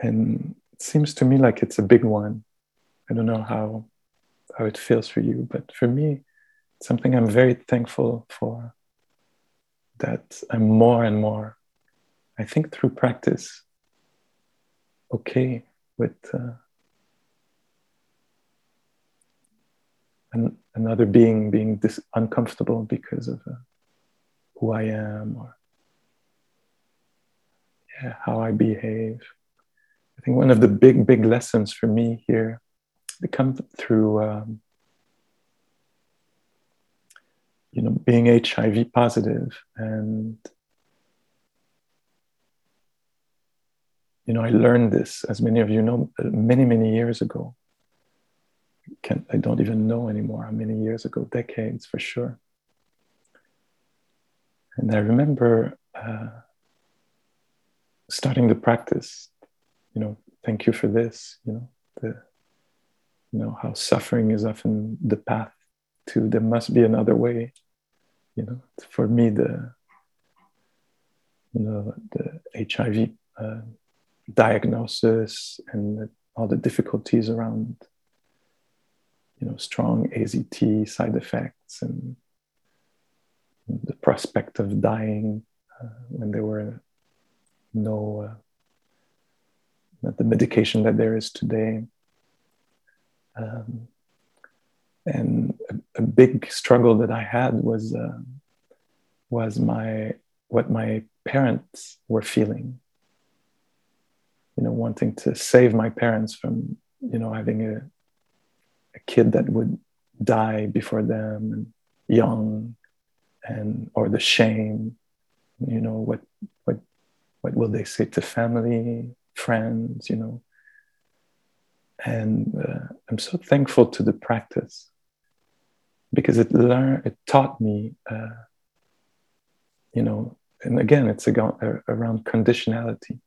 and it seems to me like it's a big one. I don't know how how it feels for you but for me it's something i'm very thankful for that i'm more and more i think through practice okay with uh, an, another being being this uncomfortable because of uh, who I am or yeah, how I behave. I think one of the big, big lessons for me here, they come through, um, you know, being HIV positive and you know, I learned this, as many of you know, many, many years ago can I don't even know anymore how many years ago, decades for sure. And I remember uh, starting the practice, you know, thank you for this, you know, the, you know, how suffering is often the path to there must be another way, you know, for me, the, you know, the HIV uh, diagnosis and all the difficulties around you know, strong AZT side effects and the prospect of dying uh, when there were no uh, not the medication that there is today. Um, and a, a, big struggle that I had was uh, was my what my parents were feeling. You know, wanting to save my parents from you know having a a kid that would die before them and young and or the shame you know what what what will they say to family friends you know? And uh, i'm so thankful to the practice because it learned it taught me uh, you know and again it's around conditionality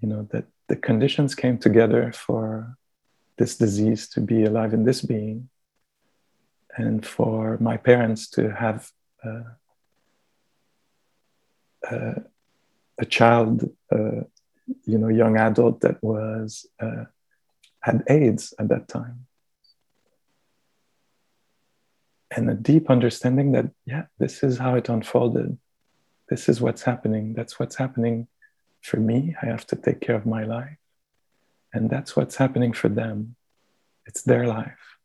you know that the conditions came together for this disease to be alive in this being and for my parents to have uh, uh, a child uh, you know young adult that was uh, had aids at that time. And a deep understanding that yeah this is how it unfolded. This is what's happening. That's what's happening for me. I have to take care of my life and that's what's happening for them. It's their life.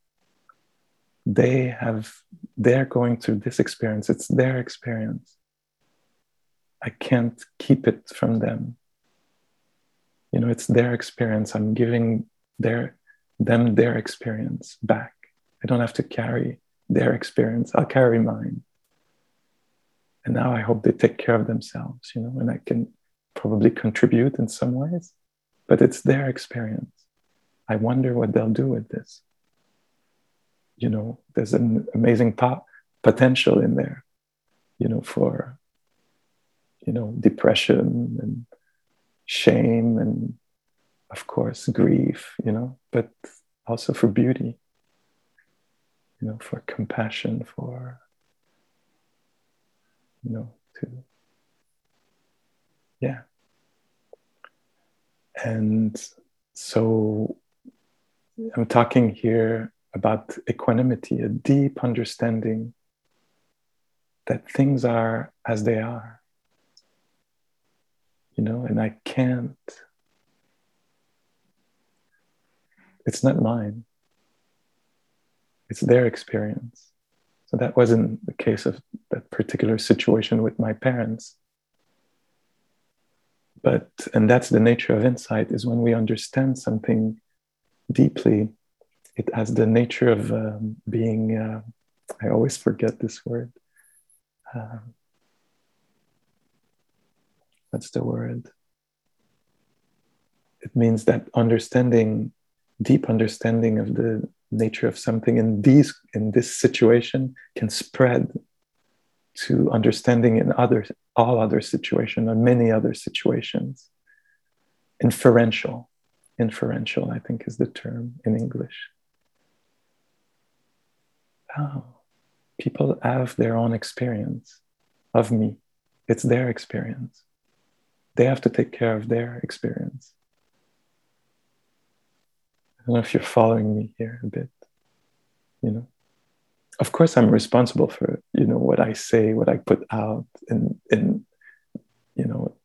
They have, they're going through this experience. It's their experience. I can't keep it from them. You know, it's their experience. I'm giving their, them their experience back. I don't have to carry their experience. I'll carry mine. And now I hope they take care of themselves, you know, and I can probably contribute in some ways but it's their experience. I wonder what they'll do with this. You know, there's an amazing po- potential in there, you know, for, you know, depression and shame and, of course, grief, you know, but also for beauty, you know, for compassion, for, you know, to, yeah, and so I'm talking here about equanimity, a deep understanding that things are as they are. You know, and I can't, it's not mine, it's their experience. So that wasn't the case of that particular situation with my parents but and that's the nature of insight is when we understand something deeply it has the nature of um, being uh, i always forget this word. Um, what's the word? It means that understanding deep understanding of the nature of something in these in this situation can spread to understanding in other all other situations and many other situations inferential inferential i think is the term in english oh people have their own experience of me. It's their experience. They have to take care of their experience. I don't know if you're following me here a bit. You know, of course, I'm responsible for you know what I say, what I put out, in in you know,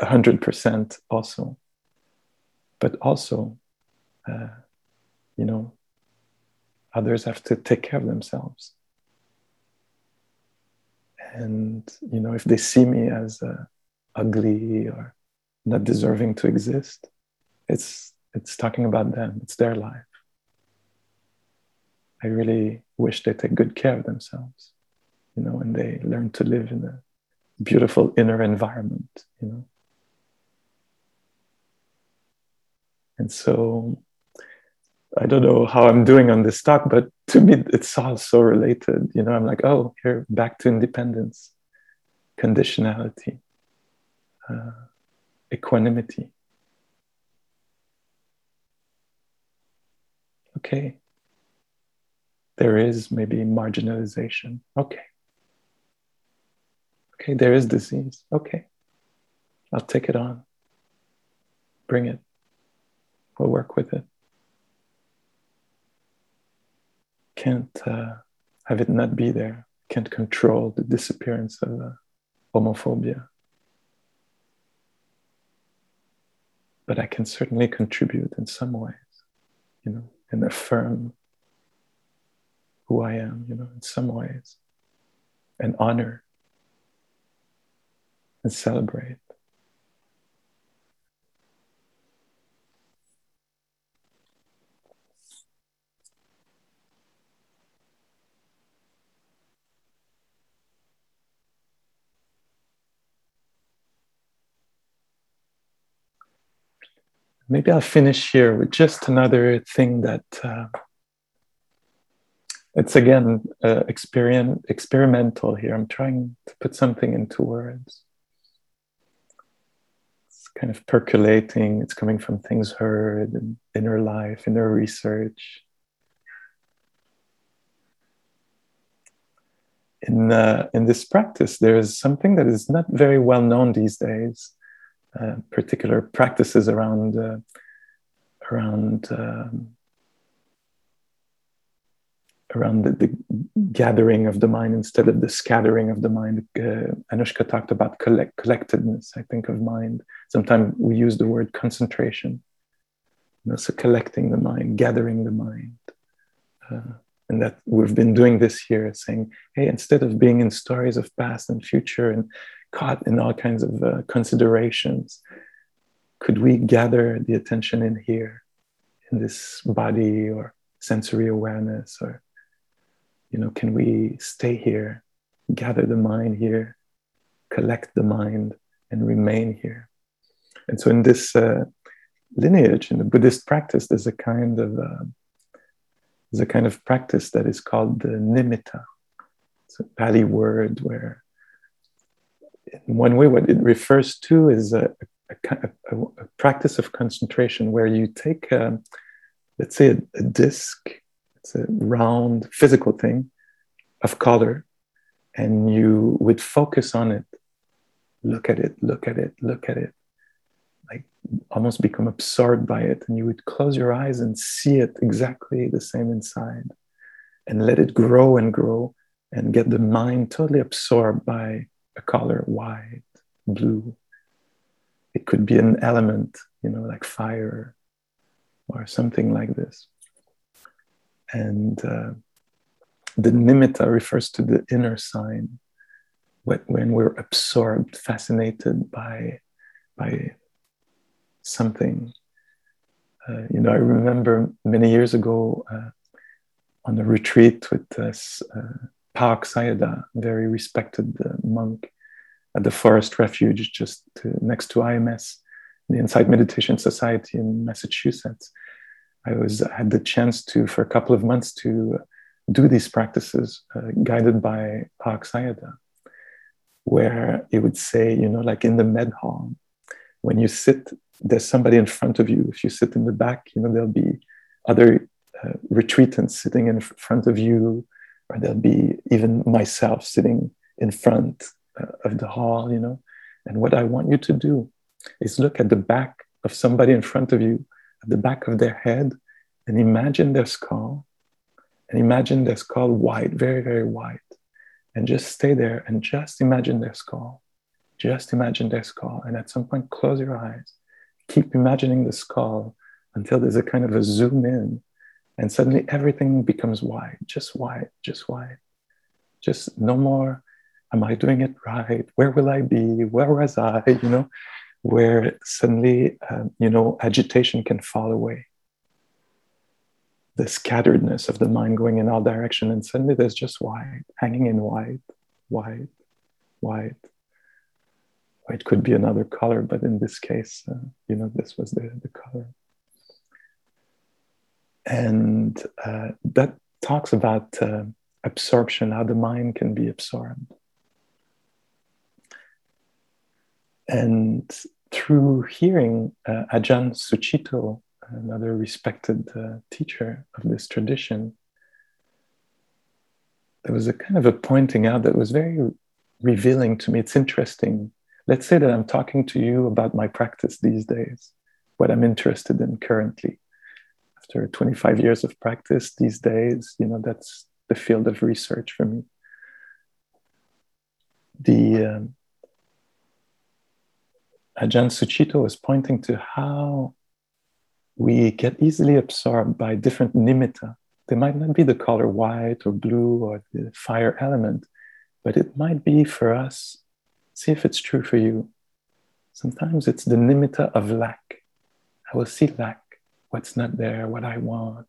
a hundred percent also. But also, uh, you know, others have to take care of themselves. And you know if they see me as uh, ugly or not deserving to exist it's it's talking about them. It's their life. I really wish they take good care of themselves you know and they learn to live in a beautiful inner environment you know and so I don't know how I'm doing on this talk, but to me, it's all so related. You know, I'm like, oh, here, back to independence, conditionality, uh, equanimity. Okay. There is maybe marginalization. Okay. Okay, there is disease. Okay. I'll take it on. Bring it. We'll work with it. can't uh, have it not be there, can't control the disappearance of uh, homophobia. But I can certainly contribute in some ways, you know, and affirm who I am, you know, in some ways, and honor and celebrate. maybe I'll finish here with just another thing that uh, it's again uh, experiment, experimental here. I'm trying to put something into words. It's kind of percolating, it's coming from things heard and inner life, inner research. In, uh, in this practice, there is something that is not very well known these days uh, particular practices around uh, around um, around the, the, gathering of the mind instead of the scattering of the mind. Uh, Anushka talked about collect, collectedness, I think, of mind. Sometimes we use the word concentration. You know, so collecting the mind, gathering the mind. Uh, and that we've been doing this year, saying, hey, instead of being in stories of past and future and caught in all kinds of uh, considerations. Could we gather the attention in here, in this body or sensory awareness? Or, you know, can we stay here, gather the mind here, collect the mind, and remain here? And so, in this uh, lineage, in the Buddhist practice, there's a kind of uh, there's a kind of practice that is called the nimitta. It's a Pali word where in one way, what it refers to is a, a, a, a practice of concentration where you take, a, let's say, a, disc, it's a round physical thing of color, and you would focus on it, look at it, look at it, look at it, like almost become absorbed by it. And you would close your eyes and see it exactly the same inside and let it grow and grow and get the mind totally absorbed by a color, white, blue. It could be an element, you know, like fire or something like this. And uh, the nimitta refers to the inner sign when we're absorbed, fascinated by, by something. Uh, you know, I remember many years ago uh, on a retreat with us, uh, Pa-Auk Sayadaw, very respected uh, monk at the Forest Refuge just to, next to IMS, the Insight Meditation Society in Massachusetts. I was had the chance to, for a couple of months, to do these practices uh, guided by Pa-Auk Sayadaw, where it would say, you know, like in the med hall, when you sit, there's somebody in front of you. If you sit in the back, you know, there'll be other uh, retreatants sitting in front of you or there'll be even myself sitting in front uh, of the hall, you know. And what I want you to do is look at the back of somebody in front of you, at the back of their head, and imagine their skull. And imagine their skull white, very, very white. And just stay there and just imagine their skull. Just imagine their skull. And at some point, close your eyes. Keep imagining the skull until there's a kind of a zoom in. And suddenly everything becomes white, just white, just white. Just no more am I doing it right? Where will I be? Where was I? You know, where suddenly, um, you know, agitation can fall away. The scatteredness of the mind going in all direction, and suddenly there's just white, hanging in white, white, white. It could be another color, but in this case, uh, you know, this was the, the color. And uh, that talks about uh, absorption, how the mind can be absorbed. And through hearing uh, Ajahn Sucitto, another respected uh, teacher of this tradition, there was a kind of a pointing out that was very revealing to me. It's interesting. Let's say that I'm talking to you about my practice these days, what I'm interested in currently. After 25 years of practice these days, you know, that's the field of research for me. The um, Ajahn Sucitto is pointing to how we get easily absorbed by different nimitta. They might not be the color white or blue or the fire element, but it might be for us. See if it's true for you. Sometimes it's the nimitta of lack. I will see lack, what's not there, what I want.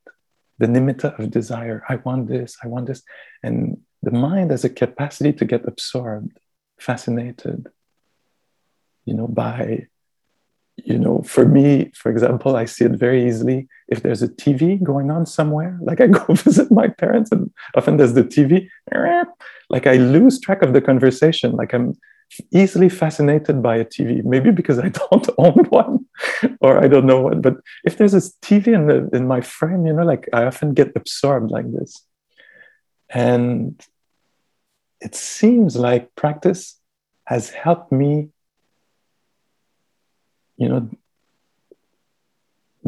The nimitta of desire. I want this, I want this. And the mind has a capacity to get absorbed, fascinated, you know, by, you know, for me, for example, I see it very easily. If there's a TV going on somewhere, like I go visit my parents and often there's the TV, like I lose track of the conversation. Like I'm easily fascinated by a TV, maybe because I don't own one or I don't know what, but if there's a TV in, the, in my frame, you know, like I often get absorbed like this. And it seems like practice has helped me you know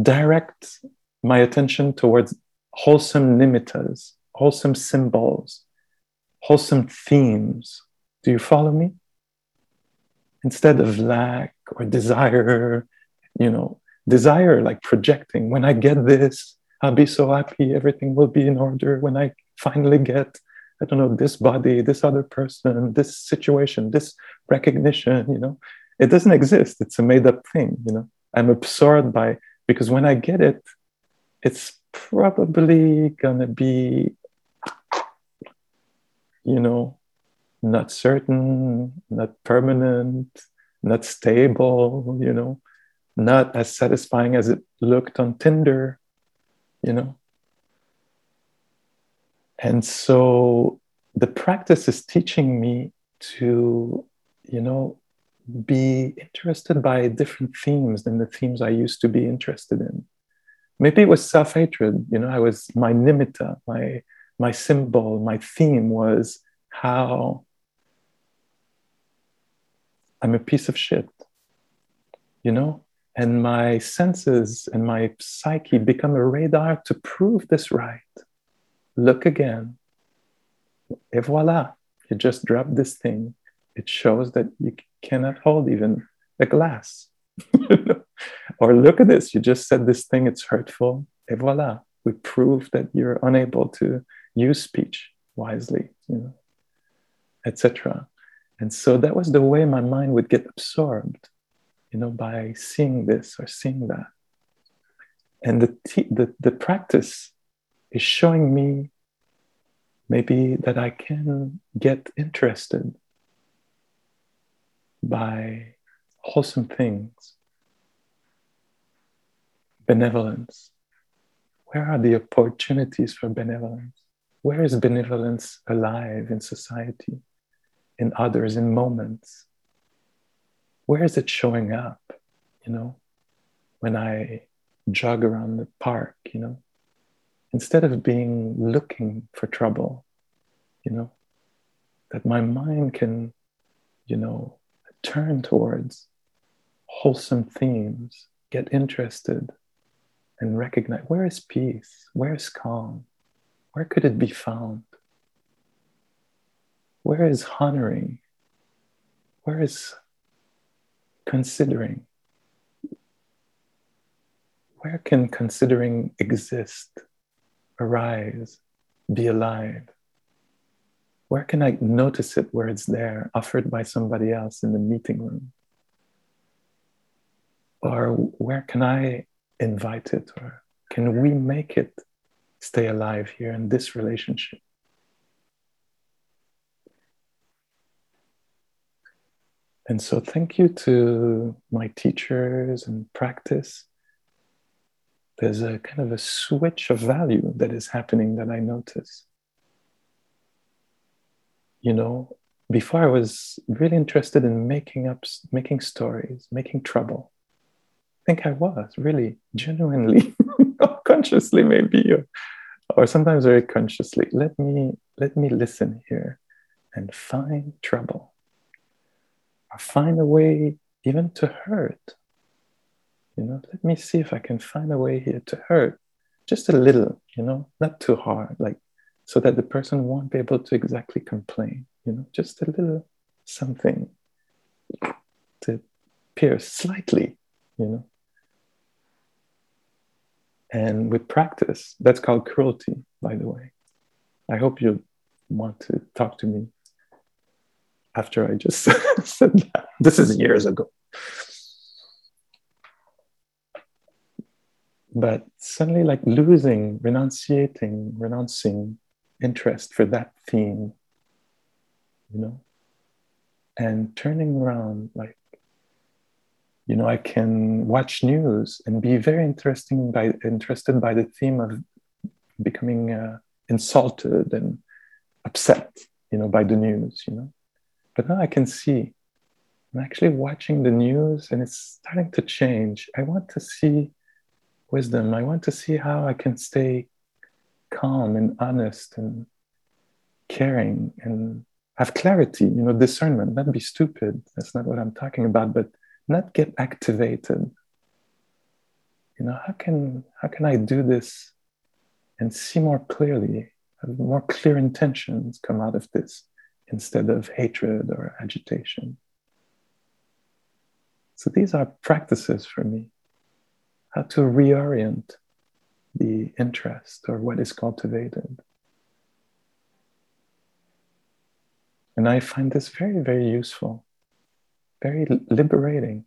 direct my attention towards wholesome nimittas wholesome symbols wholesome themes. Do you follow me? Instead of lack or desire you know desire like projecting when i get this i'll be so happy everything will be in order. When i finally get i don't know this body this other person this situation this recognition you know it doesn't exist. It's a made up thing you know? I'm absorbed by because when i get it it's probably gonna be you know not certain not permanent not stable you know? Not as satisfying as it looked on tinder you know? And so the practice is teaching me to you know be interested by different themes than the themes I used to be interested in. Maybe it was self-hatred, you know, I was my nimitta, my my symbol, my theme was how I'm a piece of shit, you know, and my senses and my psyche become a radar to prove this right. Look again. Et voila, you just dropped this thing. It shows that you cannot hold even a glass. or look at this, you just said this thing, it's hurtful. Et voila, we prove that you're unable to use speech wisely, you know, etc. And so that was the way my mind would get absorbed, you know, by seeing this or seeing that. And the, t- the, the practice is showing me maybe that I can get interested by wholesome things, benevolence. Where are the opportunities for benevolence? Where is benevolence alive in society, in others, in moments? Where is it showing up? You know, when I jog around the park, you know, instead of being looking for trouble, you know, that my mind can, you know, turn towards wholesome themes, get interested, and recognize where is peace? Where is calm? Where could it be found? Where is honoring? Where is considering? Where can considering exist, arise, be alive? Where can I notice it where it's there, offered by somebody else in the meeting room? Or where can I invite it? Or can we make it stay alive here in this relationship? And so, thank you to my teachers and practice. There's a kind of a switch of value that is happening that I notice. You know, before I was really interested in making up, making stories, making trouble. I think I was really genuinely, consciously maybe, or, or sometimes very consciously. Let me let me listen here and find trouble or find a way even to hurt. You know, let me see if I can find a way here to hurt just a little, you know, not too hard, like so that the person won't be able to exactly complain, you know, just a little something to pierce slightly, you know. And with practice, that's called cruelty, by the way. I hope you want to talk to me after I just said that. This is years ago. But suddenly, like losing, renunciating, renouncing interest for that theme, you know, and turning around, like, you know, I can watch news and be very interesting by interested by the theme of becoming uh, insulted and upset, you know, by the news, you know but now I can see. I'm actually watching the news and it's starting to change. I want to see wisdom. I want to see how I can stay calm and honest and caring and have clarity, you know, discernment, not be stupid. That's not what I'm talking about, but not get activated. You know, how can how can I do this and see more clearly, have more clear intentions come out of this? instead of hatred or agitation. So these are practices for me how to reorient the interest or what is cultivated. And I find this very, very useful, very liberating,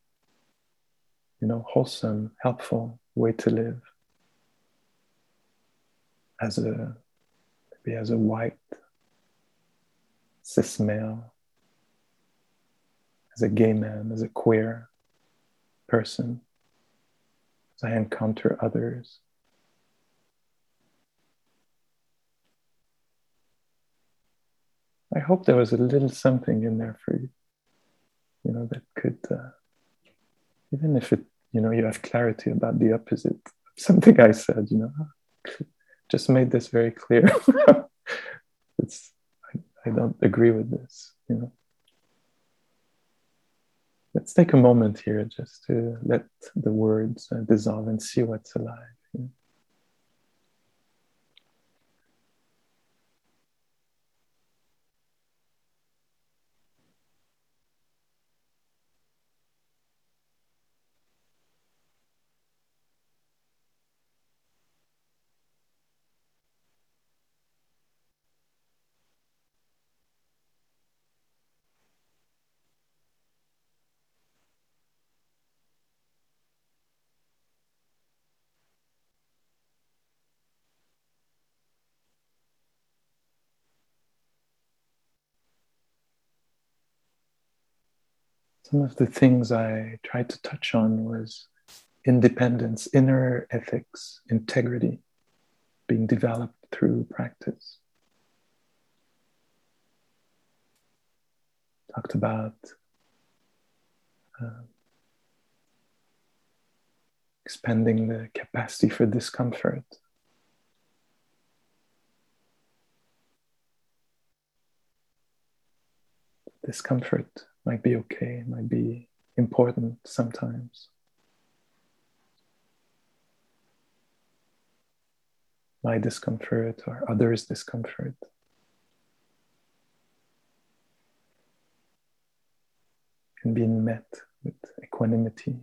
you know, wholesome, helpful way to live as a maybe as a white cis male, as a gay man, as a queer person, as I encounter others. I hope there was a little something in there for you, you know, that could, uh, even if it, you know, you have clarity about the opposite something I said, you know, just made this very clear. it's I don't agree with this, you know. Let's take a moment here just to let the words uh, dissolve and see what's alive. You know? Some of the things I tried to touch on was independence, inner ethics, integrity being developed through practice. Talked about uh, expanding the capacity for discomfort. discomfort might be okay, might be important sometimes. My discomfort or others' discomfort. And being met with equanimity,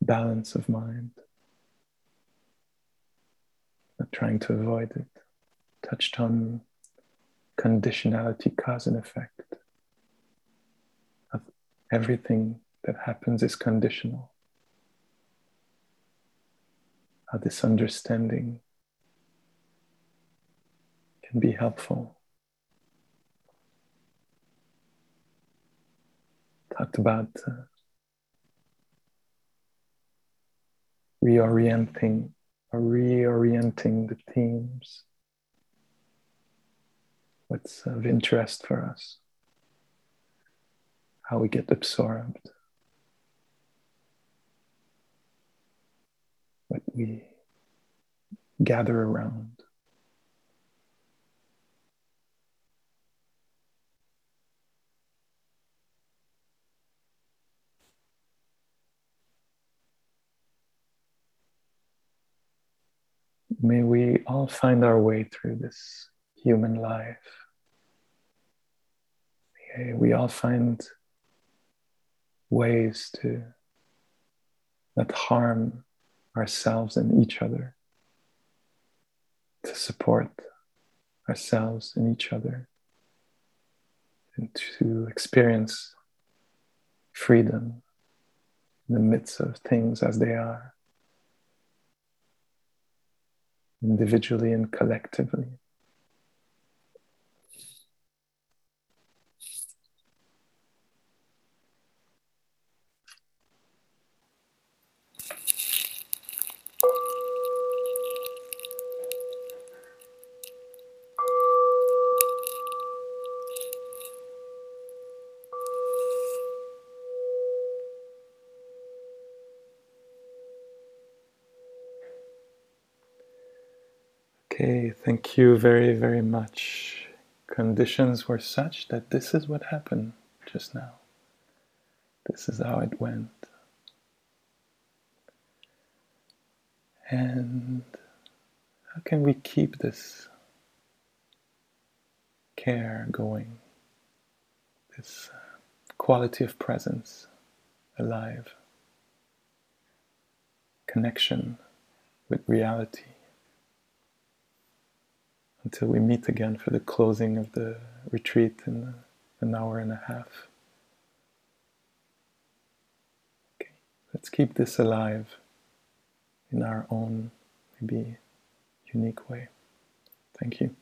balance of mind, not trying to avoid it. Touched on conditionality, cause and effect. Everything that happens is conditional. How this understanding can be helpful. Talked about uh, reorienting or reorienting the themes what's of interest for us, how we get absorbed, what we gather around. May we all find our way through this human life. We all find ways to not harm ourselves and each other, to support ourselves and each other, and to experience freedom in the midst of things as they are, individually and collectively. Thank you very, very much. Conditions were such that this is what happened just now. This is how it went. And how can we keep this care going, this uh, quality of presence alive, connection with reality? Until we meet again for the closing of the retreat in an hour and a half. Okay, let's keep this alive in our own, maybe unique way. Thank you.